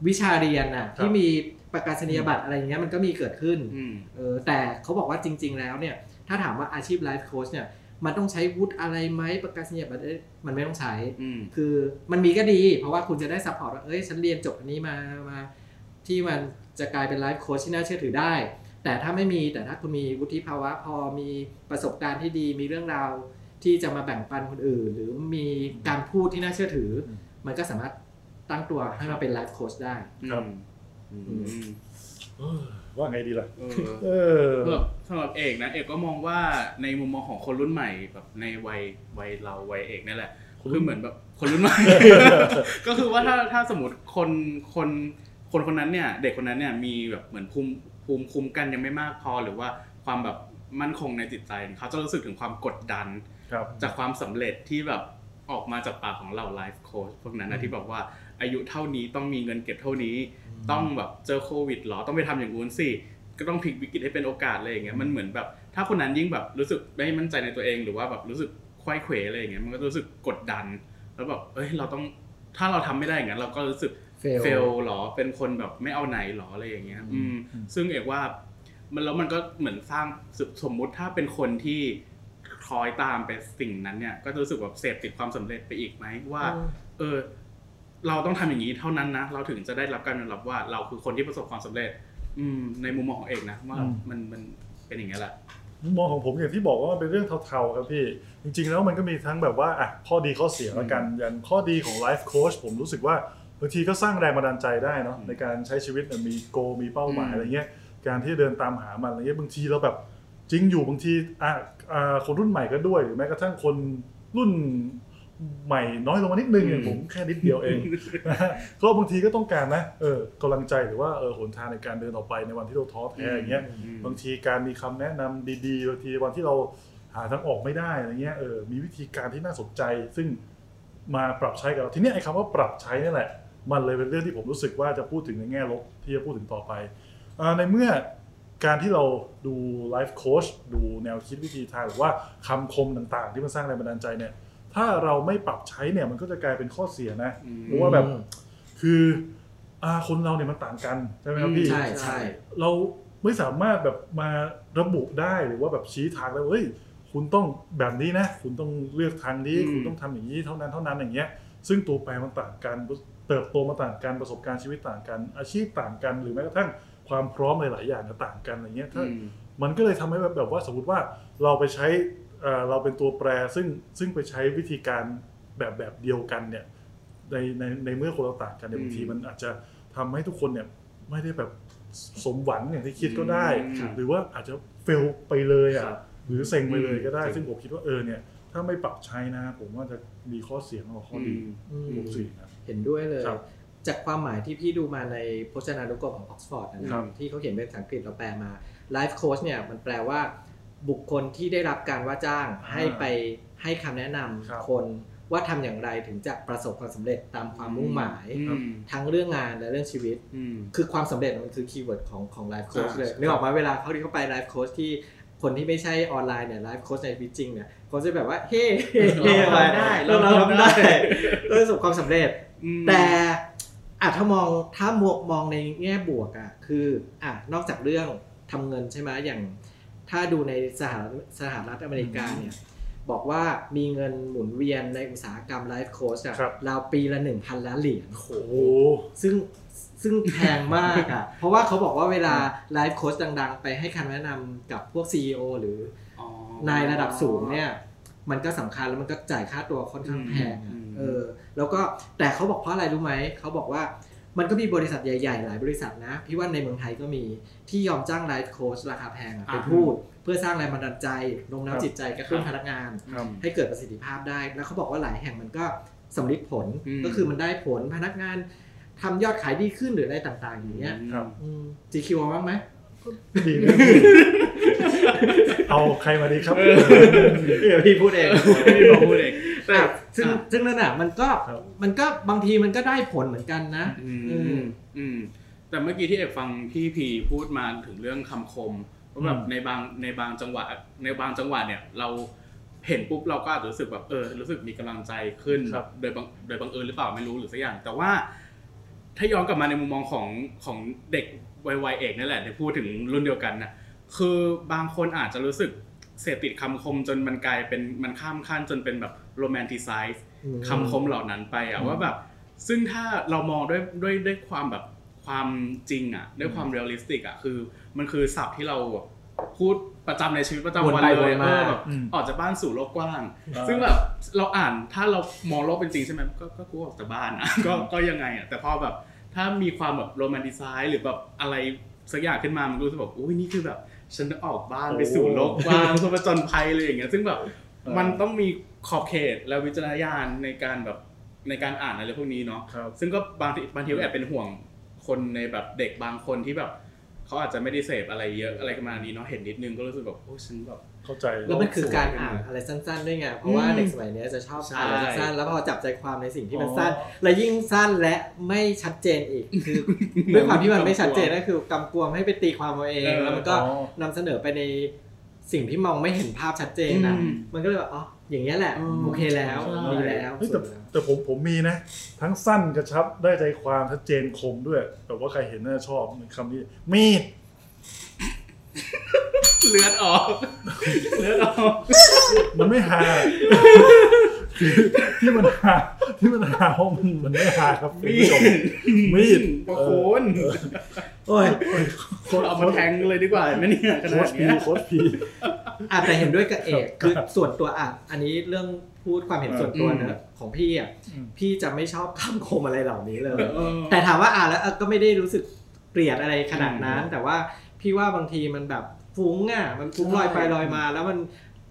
B: วิชาเรียนน่ะ
A: ครับ
B: ที่มี ประกาศนียบัตรอะไรอย่างเงี้ยมันก็มีเกิดขึ้น
C: อืม
B: เออแต่เขาบอกว่าจริง ๆ แล้วเนี่ย ถ้าถามว่าอาชีพไลฟ์โค้ชเนี่ยมันต้องใช้วุฒิอะไรไหมประกาศนียบัตรเอ้ยมันไม่ต้องใช้
C: อืม
B: คือมันมีก็ดี เพราะว่าคุณจะได้ support ว่าเอ้ยฉันเรียนจบอันนี้มามา ที่มันจะกลายเป็นไลฟ์โค้ชที่น่าเชื่อถือได้ แต่ถ้าไม่มีแต่ถ้าคุณมีวุฒิภาวะพอมีประสบการณ์ที่ดีมีเรื่องราวที่จะมาแบ่งปันคนอื่น หรือมีการพูดที่น่าเชื่อถือ
A: อืม
B: มันก็สามารถตั้งตัวให้มาเป็นไลฟ์โค้ชได้
A: ครับ
C: อืม
B: อืม
A: เออว่าไงดีล่ะ
C: เออ
A: เออ
C: สำหรับสำหรับเอกนะเอกก็มองว่าในมุมมองของคนรุ่นใหม่แบบในวัยวัยเราวัยเอกนี่แหละ
A: คนรุ่น
C: คือเหมือนแบบคนรุ่นใหม่ ก็คือว่าถ้าถ้าสมมติคนคนคนคนนั้นเนี่ย เด็กคนนั้นเนี่ยมีแบบเหมือนภูมิภูมิคุ้มกันยังไม่มากพอหรือว่าความแบบมั่นคงในจิตใจเขาจะรู้สึกถึงความกดดัน
A: ครับ
C: จากความสำเร็จที่แบบออกมาจากปากของเราไลฟ์โค้ชพวกนั้น
A: อื
C: นะ
A: ม
C: ที่บอกว่าอายุเท่านี้ต้องมีเงินเก็บเท่านี้ ต้องแบบเจอโควิดเหรอต้องไปทำอย่างงู้นสิก็ต้องพลิกวิกฤตให้เป็นโอกาสอะไรอย่างเงี้ยมันเหมือนแบบ ถ้าคนนั้นยิ่งแบบรู้สึกไม่มั่นใจในตัวเอง หรือว่าแบบรู้สึกควยเขวอะไรอย่างเงี้ยมันก็รู้สึกกดดัน แล้วแบบเอ้ยเราต้องถ้าเราทำไม่ได้อย่างนั้นเราก็รู้สึก
B: fail
C: เฟลหรอเป็นคนแบบไม่เอาไหนหรออะไรอย่างเงี้ย อืม
A: อืม
C: ซึ่งเอกว่า มันแล้วมันก็เหมือนสร้างสสมมุติถ้าเป็นคนที่คล้อยตามไปสิ่งนั้นเนี่ย ก็จะรู้สึกแบบเสพติดความสำเร็จไปอีกไหมว่า
B: อืม
C: เออ เราต้องทำอย่างนี้เท่านั้นนะ เราถึงจะได้รับการยอมรับว่าเราคือคนที่ประสบความสำเร็จ อืมในมุมมองของเอกนะว่า
A: อืม
C: มันมันเป็นอย่างนี้ยแหละ
A: มุมมองของผมอย่างที่บอกว่ามันเป็นเรื่องเทาๆครับพี่ จริง ๆ แล้วมันก็มีทั้งแบบว่าอะข้อดีข้อเสียละกันอย่างข้อดีของไลฟ์โค้ชผมรู้สึกว่าบางทีก็สร้างแรงบันดาลใจได้เนาะ
C: อืม
A: ในการใช้ชีวิตเนี่ยมีโกมีเป้าหมาย
C: อืม
A: อะไรเงี้ยการที่เดินตามหามันอะไรเงี้ยบางทีเราแบบจริงอยู่บางทีอะอ่าคนรุ่นใหม่ก็ด้วยหรือแม้กระทั่งคนรุ่น ใหม่น้อยลงมานิดนึงอย่างผมแค่นิดเดียวเองนะฮะก็บางทีก็ต้องการนะเออกำลังใจหรือว่าเออหนทางในการเดินต่อไปในวันที่เราท้อแท้อย่างเงี้ย
C: อืม
A: บางทีการมีคำแนะนำดีๆบางทีวันที่เราหาทางออกไม่ได้อะไรเงี้ยเออมีวิธีการที่น่าสนใจ ซึ่งมาปรับใช้กับเราทีเนี้ยไอ้คำว่าปรับใช้นี่แหละ มันเลยเป็นเรื่องที่ผมรู้สึกว่าจะพูดถึงในแง่ลบที่จะพูดถึงต่อไปอ่าในเมื่อการที่เราดูไลฟ์โค้ชดูแนวคิดวิธีทางหรือว่าคำคมต่างๆ ที่มันสร้างแรงบันดาลใจเนี่ย ถ้าเราไม่ปรับใช้เนี่ยมันก็จะกลายเป็นข้อเสียนะ
C: อืม
A: เพราะว่าแบบคืออ่าคนเราเนี่ยมันต่างกันใช่ไหมครับพี่
B: ใช่ใช่
A: เราไม่สามารถแบบมาระบุได้หรือว่าแบบชี้ทางแล้วเฮ้ยคุณต้องแบบนี้นะ คุณต้องเลือกทางนี้
C: อืม
A: คุณต้องทำอย่างนี้เท่านั้นเท่านั้นอย่างเงี้ย ซึ่งตัวแปรมันต่างกัน เติบโตมาต่างกัน ประสบการณ์ชีวิตต่างกัน อาชีพต่างกัน หรือแม้กระทั่งความพร้อมหลายๆอย่างก็ต่างกันอะไรเงี้ยถ้า
C: อืม
A: มันก็เลยทำให้แบบแบบว่าสมมติว่าเราไปใช้ เอ่อเราเป็นตัวแปรซึ่งซึ่งไปใช้วิธีการแบบแบบเดียวกันเนี่ยในในในเมื่อคนเราต่างกันเนี่ย
C: อืม
A: บางทีมันอาจจะทำให้ทุกคนเนี่ยไม่ได้แบบสมหวังอย่างที่คิดก็ได้
C: อืม
A: หรือว่าอาจจะเฟลไปเลย
C: ค
A: อะ
C: รับ
A: หรือเซ็งไปเลยก็ได้
C: อืม
A: ซึ่งผมคิดว่าเออเนี่ยถ้าไม่ปรับใช้นะ ผมว่าจะมีข้อเสียมากกว่าข้อดี
B: อืม
A: บวกสี่นะ
B: เห็นด้วยเลย
A: ครับ
B: จากความหมายที่พี่ดูมาในพจนานุกรมของ Oxford นะค
A: ครั
B: รับบที่เขาเขียนเป็นภาษาอังกฤษเราแปลมา Life Coach เนี่ยมันแปลว่า บุคคลที่ได้รับการว่าจ้าง
A: อ่า
B: ให้ไปให้คำแนะนำ
A: ครับ
B: คนว่าทำอย่างไรถึงจะประสบความสำเร็จตามความมุ่งหมาย
C: อืม
B: ทั้งเรื่องงานและเรื่องชีวิต
C: อืม
B: คือความสำเร็จมันคือ keyword ของของไลฟ์โค้ช
C: อ่า
B: เลย
C: ใช่
B: นึกออกมาเวลาเขาที่เขาไปไลฟ์โค้ชที่คนที่ไม่ใช่ออนไลน์เนี่ยไลฟ์โค้ชในชีวิตจริงเนี่ยเขาจะแบบว่า เฮ้เฮ้เฮ้
C: เรา
B: อะไร
C: ทำได้
B: เรา
C: เรา
B: ทำ
C: ทำ
B: ได้
C: ได้
B: เราประสบความสำเร็จ
C: อืม
B: แต่อะถ้ามองถ้ามองมองในแง่บวกอะคืออะนอกจากเรื่องทำเงินใช่ไหมอย่าง ถ้าดูในสหรัฐสหรัฐอเมริกาเนี่ยบอกว่ามีเงินหมุนเวียนในอุตสาหกรรมไลฟ์โค้ชอะ
A: ครับ
B: ราวปีละ 1,000 ล้านเหรียญ
A: โอ้
B: ซึ่งซึ่งแพงมากอะ เพราะว่าเขาบอกว่าเวลาไลฟ์โค้ชดัง ๆ ไปให้คำแนะนำกับพวก CEO หรือ
C: อ๋อ
B: นายระดับสูงเนี่ย มันก็สำคัญแล้วมันก็จ่ายค่าตัวค่อนข้างแพง
C: อื
B: อะ
C: ม
B: เออ แล้วก็แต่เขาบอกเพราะอะไรรู้ไหม เขาบอกว่า มันก็มีบริษัทใหญ่ ๆ หลายบริษัทนะ พี่ว่าในเมืองไทยก็มีที่ยอมจ้างไลฟ์โค้ชราคาแพงอะไปพูด เพื่อสร้างแรงบันดาลใจโน้มน้าวจิตใจกระตุ้นพนักงาน
A: ครับ
B: ให้เกิดประสิทธิภาพได้ แล้วเขาบอกว่าหลายแห่งมันก็สำลิดผล
C: อืม
B: ก็คือมันได้ผลพนักงานทำยอดขายดีขึ้นหรืออะไรต่าง ๆ อย่างเงี้ย
A: ครับ
B: อืม GQ เอาบ้างไหม
A: ดีนะเอาใครมาดีครับ
B: เดี๋ยวพี่พูดเอง
C: พี่บอกพูดเองแต่
B: อะ ซึ่งซึ่งนั่นน่ะมันก็
A: ครับ
B: มันก็บางทีมันก็ได้ผลเหมือนกันนะ
C: อื
B: อื
C: ม
B: ม
C: อืมแต่เมื่อกี้ที่เอกฟังพี่พีพูดมาถึงเรื่องคำคมว่าแบบ
A: อืม
C: ในบางในบางจังหวะในบางจังหวะเนี่ยเราเห็นปุ๊บเราก็อาจจะรู้สึกแบบเออรู้สึกมีกำลังใจขึ้น
A: ครับ
C: โดยบังโดยบังเอิญหรือเปล่าไม่รู้หรือสักอย่าง แต่ว่าถ้าย้อนกลับมาในมุมมองของของเด็กวัยวัยเอกนี่แหละที่พูดถึงรุ่นเดียวกันน่ะคือบางคนอาจจะรู้สึกเสพติดคำคมจนมันกลายเป็นมันข้ามขั้นจนเป็นแบบ romanticize
B: อืม
C: คำคมเหล่านั้นไปอะ
A: อืม
C: ว่าแบบซึ่งถ้าเรามองด้วยด้วยด้วยความแบบความจริงอะด้วยความ realistic อะคือ มันคือศัพท์ที่เราแบบพูดประจำในชีวิตประจำ
B: วัน
C: วน
B: ไป
C: เลย
B: วนมา
C: เออแบบ
A: อืม
C: ออกจากบ้านสู่โลกกว้าง
A: อ่า
C: ซึ่งแบบเราอ่านถ้าเรามองโลกเป็นจริงใช่ไหมก็ก็กูออกจากบ้านอะก็ก็ยังไงอะแต่พอแบบถ้ามีความแบบ romanticize หรือแบบอะไรสักอย่างขึ้นมามันก็รู้สึกแบบอุ้ยนี่คือแบบฉันออกบ้านไปสู่โลกกว้างเพื่อผจญภัยเลยอย่างเงี้ยซึ่งแบบ
A: เออ
C: มันต้องมี ขอบเขตและวิจารณญาณในการแบบในการอ่านอะไรพวกนี้เนาะ
A: ครับ
C: ซึ่งก็บางทีบางทีก็แอบเป็นห่วงคนในแบบเด็กบางคนที่แบบเขาอาจจะไม่ได้เสพอะไรเยอะอะไรประมาณนี้เนาะเห็นนิดนึงก็รู้สึกแบบโอ้ฉันแบบ
A: เข้าใจ
B: แล้วมันคือการอ่านอะไรสั้นๆด้วยไงเพราะว่า
C: อืม
B: เด็กสมัยเนี้ยจะชอบ
C: ใช่
B: อ่านอะไรสั้นๆแล้วพอจับใจความในสิ่งที่มัน
A: อ๋อ
B: สั้น และยิ่งสั้นและไม่ชัดเจนอีกคือด้วยความที่มันไม่ชัดเจนก็คือกำกวมให้ไปตีความเอาเอง
C: เออ
B: แล้วมันก็
A: อ๋อ
B: นำเสนอไปในสิ่งที่มองไม่เห็นภาพชัดเจนนะ
C: อืม
B: มันก็เลยแบบอ๋อ อย่างเงี้ยแหละ
C: อืม
B: โอเคแล้ว
C: ใช่
B: ดีแล้ว
A: เฮ้ย
B: สุ
A: แต่
B: ดแล้ว
A: แต่ผมผมมีนะ ทั้งสั้นกระชับได้ใจความชัดเจนคมด้วย แต่ว่าใครเห็นน่าจะชอบคำนี้มีด
C: เลือดออก เลือดออก
A: มันไม่หาคือ ที่มันหาที่มันหาเพราะมันมันไม่หาครับคุณ
C: มี
A: ผู้ชม
C: ด
A: มีด
C: โอ้โห
B: โอ้ย
C: เอามาแทงเลยดีกว่าไหมเนี่ยข
A: โค้
C: นา
A: ช
C: ด
A: พี
C: เนี้ย
A: โค้ชพี
B: อาจจะเห็นด้วยกับเอก
A: ครับ
B: คือส่วนตัวอะอันนี้เรื่องพูดความเห็นส่วนตัว
C: อื
B: เน
C: ม
B: อะของพี่อะ
A: อืม
B: พี่จะไม่ชอบคำคมอะไรเหล่านี้เลย
C: เออ
B: แต่ถามว่าอ่านแล้วเออก็ไม่ได้รู้สึกเกลียดอะไรขนาดนั้น
C: อืม
B: แต่ว่าพี่ว่าบางทีมันแบบฟุ้งอะมันฟุ้ง
C: ใช่
B: ลอยไปลอยมา แล้วมัน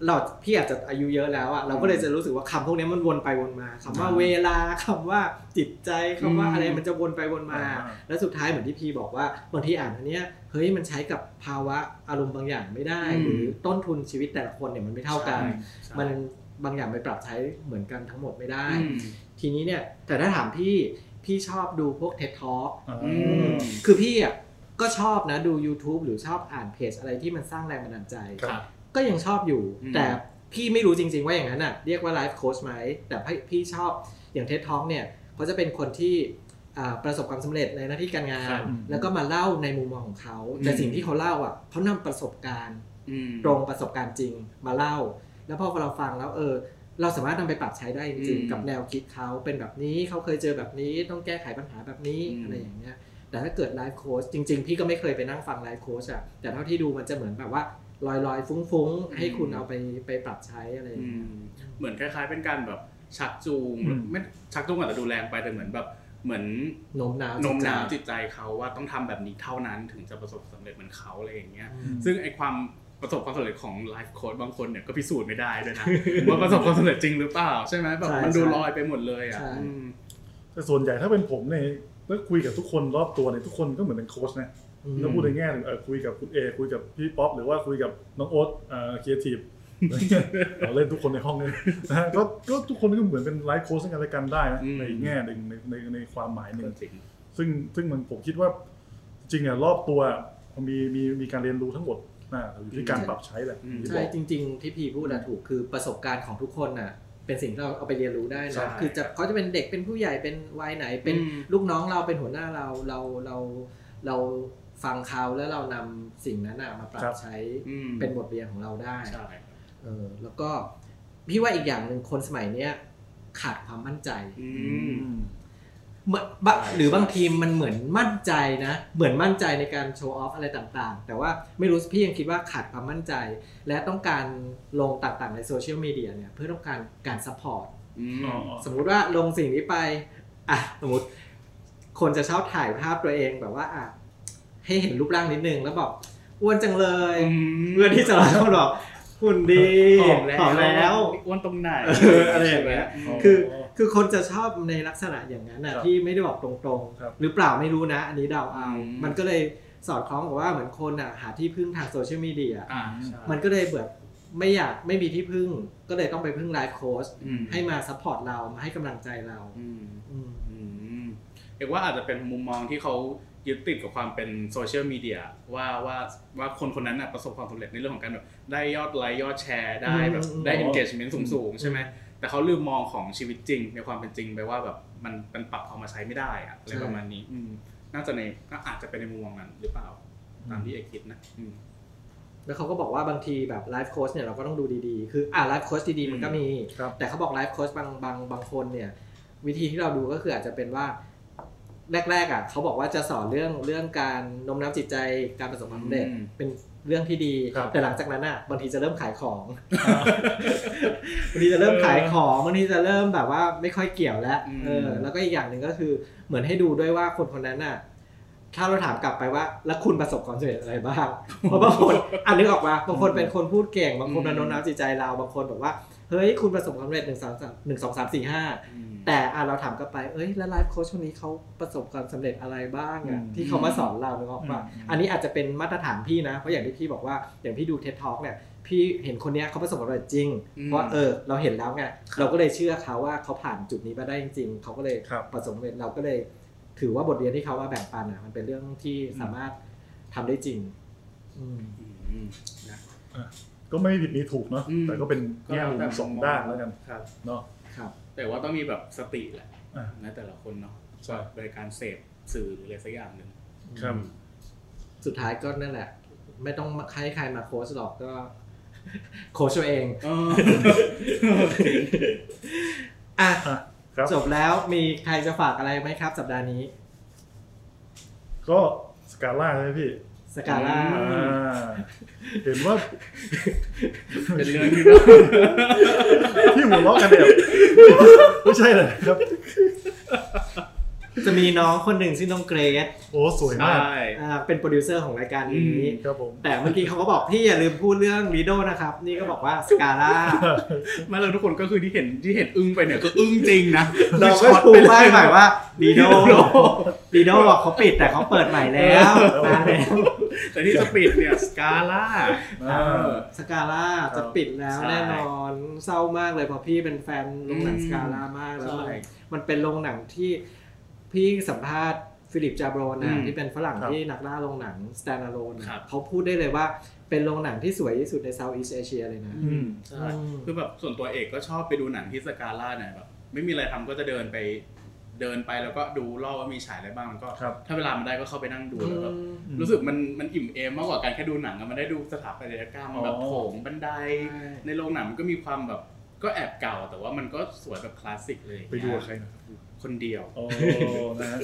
B: เราพี่อาจจะอายุเยอะแล้วอะเราก็เลยจะรู้สึกว่าคำพวกนี้มันวนไปวนมาคำว่า
C: อืม
B: เวลาคำว่าจิตใจคำว่า
C: อืม
B: อะไรมันจะวนไปวนมา
A: อ่า
B: แล้วสุดท้ายเหมือนที่พี่บอกว่าบางทีอ่านอันเนี้ยเฮ้ยมันใช้กับภาวะอารมณ์บางอย่างไม่ได้ หรือต้นทุนชีวิตแต่ละคนเนี่ยมันไม่เท่ากัน
C: ใช่
B: มันบางอย่างไปปรับใช้เหมือนกันทั้งหมดไม่ได้
C: อืม
B: ทีนี้เนี่ยแต่ถ้าถามพี่พี่ชอบดูพวก TED Talk
A: อ่า
C: อืม
B: คือพี่อะก็ชอบนะดู YouTube หรือชอบอ่านเพจอะไรที่มันสร้างแรงบันดาลใจ
A: ครับ
B: ก็ยังชอบอยู่
C: อืม
B: แต่พี่ไม่รู้จริง ๆ ว่าอย่างนั้นอะเรียกว่าไลฟ์โค้ชไหมแต่พี่พี่ชอบอย่าง TED Talk เนี่ยเขาจะเป็นคนที่อ่าประสบความสำเร็จในหน้าที่การงา
C: ครั
B: น
C: บ
B: แล้วก็มาเล่าในมุมมองของเขาแต่
C: อืม
B: สิ่งที่เขาเล่าอะเขานำประสบการณ์
C: อืม
B: ตรงประสบการณ์จริงมาเล่า แล้วพอเราฟังแล้วเออ เราสามารถนำไปปรับใช้ได้จริง
C: อืม
B: ๆกับแนวคิดเขาเป็นแบบนี้เขาเคยเจอแบบนี้ต้องแก้ไขปัญหาแบบนี้
C: อืม
B: อะไรอย่างเงี้ยแต่ถ้าเกิดไลฟ์โค้ชจริง ๆ พี่ก็ไม่เคยไปนั่งฟังไลฟ์โค้ชอะแต่เท่าที่ดูมันจะเหมือนแบบว่า ลอยๆ ฟุ้งๆ ให้คุณเอาไปไปปรับใช้อะไรอย่างเงี้ยอื
C: มเหมือนคล้าย ๆ เป็นการแบบชักจูง
A: อืม
C: ไม่ชักจูงอาจจะดูแรงไปแต่เหมือนแบบเหมือน
B: โน้มน้าว
C: โน้มน้าว
B: จิ
C: จิ
B: ต
C: ตใจเขาว่าต้องทำแบบนี้เท่านั้นถึงจะประสบสำเร็จเหมือนเขาอะไรอย่างเงี้ย
B: ใจอืม
C: ซึ่งไอความประสบความสำเร็จของไลฟ์โค้ชบางคนเนี่ยก็พิสูจน์ไม่ได้ด้วยนะว่าประสบความสำเร็จจริงหรือเปล่าใช่ไหมแบบ
B: ใช่
C: มันดู
B: ใช่
C: ลอยไปหมดเลยอะ
B: ใช่
C: อืม
A: แต่ส่วนใหญ่ถ้าเป็นผมเนี่ยแล้วคุยกับทุกคนรอบตัวเนี่ยทุกคนก็เหมือนเป็นโค้ชนะ
B: อืม
A: แล้วพูดในแง่ถึงเออคุยกับคุณเอคุยกับพี่ป๊อปหรือว่าคุยกับน้องโอ๊ตเอ่อครีเอทีฟเราเล่นทุกคนในห้องนี้นะฮะก็ก็ทุกคนก็เหมือนเป็นไลฟ์โค้ชกันและกันได้นะ
C: อืม
A: ในอีกแง่หนึ่งในในในความหมายหนึ่ง
C: จริง
A: ซึ่งซึ่งมันผมคิดว่าจริงอะรอบตัวมีมีมีการเรียนรู้ทั้งหมดนะอยู่ที่การปรับใช้แหละ
C: อืม
A: ที่บ
B: ใช่
A: อก
B: จริง ๆ ที่พี่พูดอะถูกคือประสบการณ์ของทุกคนอะเป็นสิ่งที่เราเอาไปเรียนรู้ได้
C: ใช่
B: นะคือจะเขาจะเป็นเด็กเป็นผู้ใหญ่เป็นวัยไหน เป็น
C: อืม
B: ลูกน้องเราเป็นหัวหน้าเราเราเราเรา ฟังเขาแล้วเรานำสิ่งนั้นอะมาปรั
A: ครับบ
B: ใช้
C: อืม
B: เป็นบทเรียนของเราได้
C: ใช่
B: เออแล้วก็พี่ว่าอีกอย่างหนึ่งคนสมัยเนี้ยขาดความมั่นใจ
C: อืม
A: อื
C: ม
B: เหมือนบะหรือบางทีมันเหมือนมั่นใจนะ เหมือนมั่นใจในการ show off อะไรต่างๆ แต่ว่าไม่รู้พี่ยังคิดว่าขาดความมั่นใจ และต้องการลงต่างๆในโซเชียลมีเดียเนี่ยเพื่อต้องการการ support อื
C: ม
A: อ๋อ
B: สมมุติว่าลงสิ่งนี้ไป อะ สมมติ คนจะชอบถ่ายภาพตัวเองแบบว่าอะ ให้เห็นรูปร่างนิดนึงแล้วบอกอ้วนจังเลยเพื่อนที่จะรักเขาบอกหุ่นดี
C: ผอมแล้ว
B: ผอมแล้ว
C: อ้วนตรงไหน
B: เอออะไรอย่างเงี้ยคือคือคนจะชอบในลักษณะอย่างนั้น
A: ครับ
B: อะที่ไม่ได้บอกตรง
A: ครับ
B: ๆหรือเปล่าไม่รู้นะ อันนี้เดาเอา
C: อืม
B: มันก็เลยสอดคล้องกับว่าเหมือนคนอะหาที่พึ่งทางโซเชียลมีเดีย
C: อ่าใช่
B: มันก็เลยแบบไม่อยากไม่มีที่พึ่ง ก็เลยต้องไปพึ่งไลฟ์โค้ช
C: อืม
B: ให้มา support เรามาให้กำลังใจเรา
C: อืม
B: อืม
C: อืมเรียกว่าอาจจะเป็นมุมมองที่เขา ยึดติดกับความเป็นโซเชียลมีเดียว่าว่าว่าคนคนนั้นน่ะประสบความสำเร็จในเรื่องของการแบบได้ยอดไลค์ยอดแชร์ได้แบบ
B: อืม
C: ได้
A: อืม
C: engagement สูงๆ ใช่ไหมแต่เขาลืมมองของชีวิตจริง ในความเป็นจริงไปว่าแบบมันมันปรับเอามาใช้ไม่ได้อะอะไรประมาณนี้อืมน่าจะในก็อาจจะเป็นในมุมมองนั้นหรือเปล่าตามที่เอกคิดนะอืม
B: แล้วเขาก็บอกว่าบางทีแบบไลฟ์โค้ชเนี่ยเราก็ต้องดูดีๆ คืออ่าไลฟ์โค้ชดีๆมันก็มี
A: ครับ
B: แต่เขาบอกไลฟ์โค้ชบางบางบางคนเนี่ย วิธีที่เราดูก็คืออาจจะเป็นว่า แรกๆอะเขาบอกว่าจะสอนเรื่องเรื่องการโน้มน้าวจิตใจการประสบความสำเร็จ
C: อืม
B: เป็นเรื่องที่ดี
A: ครับ
B: แต่หลังจากนั้นอะบางทีจะเริ่มขายของบางทีจะเริ่มขายของบางทีจะเริ่มแบบว่าไม่ค่อยเกี่ยวแล้ว
C: อืม
B: เออแล้วก็อีกอย่างหนึ่งก็คือเหมือนให้ดูด้วยว่าคนคนนั้นน่ะถ้าเราถามกลับไปว่า แล้วคุณประสบความสำเร็จอะไรบ้างเพราะบางคนอ่านนึกออกมาบางคนเป็นคนพูดเก่งบางคน
C: อืม
B: มันโน้มน้าวจิตใจเราบางคนบอกว่า เฮ้ยคุณประสบความสำเร็จหนึ่งสองสามหนึ่งสองสามสี่ห้า
C: อืม
B: แต่อะเราถามกลับไปเอ้ยแล้วไลฟ์โค้ชคนนี้เขาประสบความสำเร็จอะไรบ้างอะ
A: อืม
B: ที่เขามาสอนเรานึกออกป่ะ
A: อืม
B: อันนี้อาจจะเป็นมาตรฐานพี่นะ เพราะอย่างที่พี่บอกว่าอย่างพี่ดูเท็ d ท a l k เนี่ยพี่เห็นคนเนี้ยเขาประสบความสำเร็จจริง
C: อืม
B: เพราะเออเราเห็นแล้วไงเราก็เลยเชื่อเขาว่าเขาผ่านจุดนี้มาได้จริงๆเขาก็เลย
A: ครับ
B: ประสบความสำเร็จเราก็เลย ถือว่าบทเรียนที่เขามาแบ่งปันอะมันเป็นเรื่องที่สามารถทำได้จริง อืม
C: อืมนะ
A: ก็ไม่ผิดมีถูกเนาะ
C: อืม
A: แต่ก็เป็น
C: ก็
A: แง่
C: แล้ว
A: มุ
C: แต่
A: มสองด้านแล้วกัน
C: ครับ
A: เนาะ
B: ครับ
C: แต่ว่าต้องมีแบบสติแหละ
A: อะ
C: นะแต่ละคนเนาะ
A: ใช่
C: โดยการเสพสื่อหรืออะไรสักอย่างหนึ่ง
A: ครับ
B: สุดท้ายก็นั่นแหละ ไม่ต้องให้ใครมาโค้ชหรอกก็ โค้ชตัวเอง
C: เออ
B: อะ
A: อะครับ
B: จบแล้วมีใครจะฝากอะไรไหมครับ สัปดาห์นี้
A: ก็สกาล่าใช่ไหมพี่
B: สกาล่า
A: อ่าเห็นว่า
C: เป็นเรื่องที่
A: ที่หัวเราะกันเนี่ยไม่ใช่เลยครับ
B: จะมีน้องคนหนึ่งชื่อน้องเกรซ
A: โอ้สวยมากใช่
B: อ่าเป็นโปรดิวเซอร์ของรายการนี้
A: ครับผม
B: แต่เมื่อกี้เขาก็บอกพี่อย่าลืมพูดเรื่องลีโดนะครับ นี่ก็บอกว่าสกาล่า
C: มาเลยทุกคนก็คือที่เห็นที่เห็นอึ้งไปเนี่ยก็อึ้งจริงนะ
B: เราก็ชูป้ายใหม่ว่าลีโดลีโดบอกเขาปิดแต่เขาเปิดใหม่แล้วมาแล้ว
C: แต่ที่จะปิดเนี่ยสกาล่า
A: อ่า
B: สกาล่าจะปิดแล้ว
C: ใช่
B: แน่นอนเศร้ามากเลยเพราะพี่เป็นแฟนโรงหนังสกาล่ามากแล้ว
C: ใช่
B: มันมันเป็นโรงหนังที่ พี่สัมภาษณ์ฟิลิปจาโบร
C: อื
B: นะ
C: ม
B: ที่เป็นฝรั่ง
A: ครับ
B: ที่นักล่าโรงหนัง stand alone
C: ครับ
B: เขาพูดได้เลยว่าเป็นโรงหนังที่สวยที่สุดใน Southeast Asia เลยนะ
A: อืม
C: ใช่
B: อืม
C: คือแบบส่วนตัวเอกก็ชอบไปดูหนังที่สกาล่าเนี่ยแบบไม่มีอะไรทำก็จะเดินไปเดินไปแล้วก็ดูรอบว่ามีฉายอะไรบ้างแล้วก็
A: ครับ
C: ถ้าเวลามันได้ก็เข้าไปนั่งดูแล้วแบบ
A: อืม
C: รู้สึกมันมันอิ่มเอมมากกว่าการแค่ดูหนังอะมันได้ดูสถาปัตยกรรม
A: อ๋อ
C: แบบโถงบันได ในโรงหนังมันก็มีความแบบก็แอบเก่าแต่ว่ามันก็สวยแบบคลาสสิกเลย
A: ไปดูกับใครนะ
C: คนเดียว
A: โอ้นะฮะ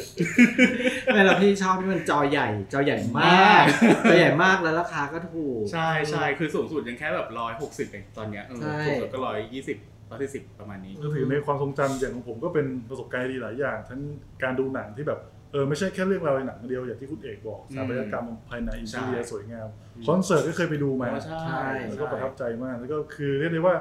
B: ไม่แล้วพี่ชอบที่มันจอใหญ่จอใหญ่มาก จอใหญ่มากแล้วราคาก็ถูก
C: ใช่ใช่คือสูงสุดยังแค่แบบร้อยหกสิบเองตอนเนี้ยเออ
B: ใช่
C: สูงสุดก็ร้อยยี่สิบร้อยสี่สิบประมาณนี้
A: ก็ถือในความทรงจำอย่างของผมก็เป็นประสบการณ์ดีหลายอย่าง ทั้งการดูหนังที่แบบเออไม่ใช่แค่เรื่องราวในหนังเดียวอย่างที่คุณเอกบอก
C: อืม
A: สถาปัตยกรรมภายในอิน
C: ใช่
A: ทีเรียสวยงาม
C: อืม
A: คอนเสิร์ตก็เคยไปดูมา
C: อ๋อใช่
B: ใช่
A: แล้วก็ประทับใจมากแล้วก็คือเรียกได้ว่า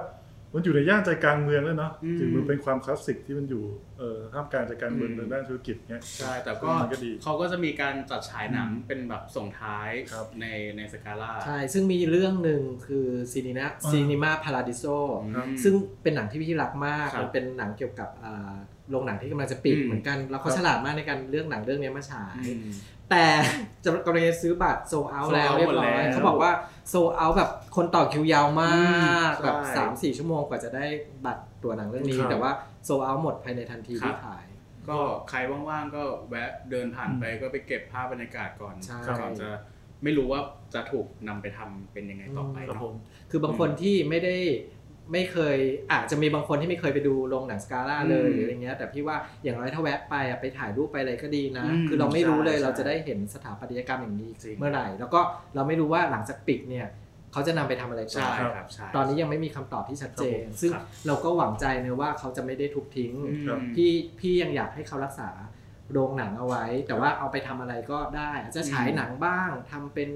A: มันอยู่ในย่านใจกลางเมืองแล้วเนาะ
C: อืม
A: ถึงมันเป็นความคลาสสิกที่มันอยู่เอ่อท่ามกลางใจกลางเมือง
C: อืม
A: ทางด้านธุรกิจเงี้ย
C: ใช่แต่ก็
A: มันก็ดี
C: เขาก็จะมีการจัดฉายหนังเป็นแบบส่งท้าย
A: ครับ
C: ในในสกาล่า
B: ใช่ ซึ่งมีเรื่องหนึ่งคือซีนีนะซีนีมาพาราดิโซ
A: ครับ
B: ซึ่งเป็นหนังที่พี่รักมาก
C: ครับ
B: มันเป็นหนังเกี่ยวกับอ่าโรงหนังที่กำลังจะปิด
C: อืม
B: เหมือนกันแล้วเขา
A: ครับ
B: ฉลาดมากในการเลือกหนังเรื่องนี้มาฉาย
C: อืม
B: แต่จะกำลังจะซื้อบัตรโซเอา
C: sold
B: แล้ว
C: out
B: เรียบร้อ
C: หมดแล้
B: ยวเขาบอกว่าโซเอาแบบ คนต่อคิวยาวมาก
C: อืม
B: แบบ
C: ใช่
B: สามสี่ชั่วโมงกว่าจะได้บัตรตัวหนังเรื่องนี้
A: ครับ
B: แต่ว่าโซเอาหมดภายในทันที
C: ครั
B: ที่
C: บ
B: ขาย
C: ก็ใครว่างๆก็แวะเดินผ่านไปก็ไปเก็บภาพบรรยากาศก่อน
B: ใช่
C: ก่อนจะไม่รู้ว่าจะถูกนำไปทำเป็นยังไงต่อไป
A: ครับ
C: เนาะ
A: ผม
B: คือบางคนที่ไม่ได้ไม่เคยอาจจะมีบางคนที่ไม่เคยไปดูโรงหนังสกาล่าเลย
C: อืม
B: หรืออะไรเงี้ยแต่พี่ว่าอย่างน้อยถ้าแวะไปอะไปถ่ายรูปไปอะไรก็ดีนะ
C: อืม
B: คือเราไม่รู้เลย
C: ใช่
B: เราจะได้เห็นสถาปัตยกรรมอย่างนี้
C: จริง
B: เมื่อไหร่ แล้วก็เราไม่รู้ว่าหลังจากปิดเนี่ย เขาจะนำไปทำอะไรต่
C: ใช่
B: อ
C: ครับใช่
B: ตอนนี้ยังไม่มีคำตอบที่ชัดเจน
A: ครับผม
B: ซึ่ง
C: ครับ
B: เราก็หวังใจนะว่าเขาจะไม่ได้ทุบทิ้ง
C: อืม
A: ครับ
B: พี่พี่ยังอยากให้เขารักษาโรงหนังเอาไว้ แต่ว่าเอาไปทำอะไรก็ได้อาจจะฉายหนังบ้างทำเป็น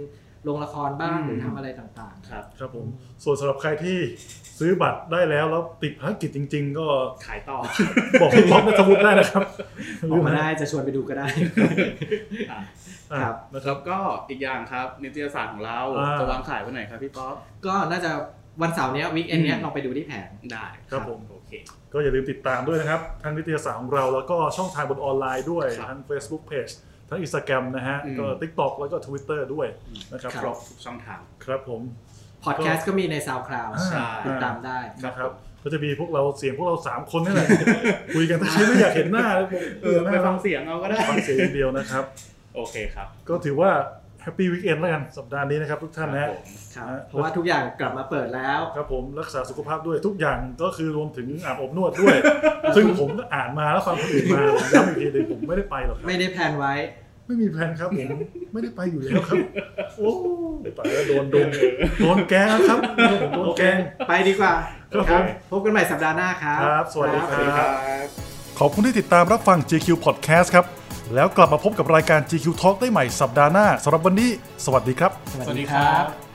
B: ลงละครบ้าง
C: อืม
B: หรือทำอะไรต่างๆ
C: ครับ
A: ครับผมส่วนสำหรับใครที่ซื้อบัตรได้แล้วแล้วติดภารกิจจริง ๆ ก็
C: ขายต่อ
A: บอกล็อกในสมุดได้นะครับ
B: ออกมาได้จะชวนไปดูก็ได้
C: อะ
A: อะ
B: ครับ
A: นะค
C: แล้
A: รับ
C: วก็อีกอย่างครับนิตยสารของเรา
A: อ่า
C: จะวางขายวันไหนครับพี่ป๊อป
B: ก็น่าจะวันเสาร์เนี้ยวีคเอนเนี้ย
C: อืม
B: ลองไปดูที่แผง
C: ได้
A: ครับผม
C: โอเค
A: ก็อย่าลืมติดตามด้วยนะครับทั้งนิตยสารของเราแล้วก็ช่องทางบนออนไลน์ด้วย
C: ครับ
A: ทั้ง Facebook Page ทั้ง Instagram นะฮะ
C: อืม
A: ก็ TikTok แล้วก็ Twitter ด้วยนะครับ
C: ครบทุกช่องทาง
A: ครับผม
B: พอดแคสต์ก็มีใน SoundCloud
A: อ่า
C: ใช่
B: ติดตามได้
A: นะครับก็จะมีพวกเราเสียงพวกเรา3คนนี่แหละคุยกันแต่ใครไม่อยากเห็นหน้าเลยผม
C: เออไปฟังเสียงเอาก็ได้
A: ฟังเสียงอย่างเดียวนะครับ
C: โอเคครับ
A: ก็ถือว่า Happy Weekend แล้วกันสัปดาห์นี้นะครับ ทุกท่านนะฮะ
C: ผม
B: ครับ
A: ฮะ
B: เพราะว่าทุกอย่างกลับมาเปิดแล้ว
A: ครับผมรักษาสุขภาพด้วยทุกอย่างก็คือรวมถึงอาบอบนวดด้วย ซึ่งผมก็อ่านมาแล้วฟังคนอื่นมาย้ำอีกทีเลยผมไม่ได้ไปหรอกครับ
B: ไม่ได้แพลนไว้
A: ไม่มีแพลนครับผมไม่ได้ไปอยู่แล้วครับ โอ้ตายแล้วโดนโดนโดนแกล้งครับโดนแกล้ง
B: ไปดีกว่า
A: ครับ
B: ครับ
A: ผม
B: พบกันใหม่สัปดาห์หน้าครับ
A: ครับสวัสดีครับ
C: สวัสดีครับ
A: ขอบคุณที่ติดตามรับฟัง GQ Podcast ครับ แล้วกลับมาพบกับรายการ GQ Talk ได้ใหม่สัปดาห์หน้าสำหรับวันนี้ สวัสดีครับ
B: สวัสดีครับ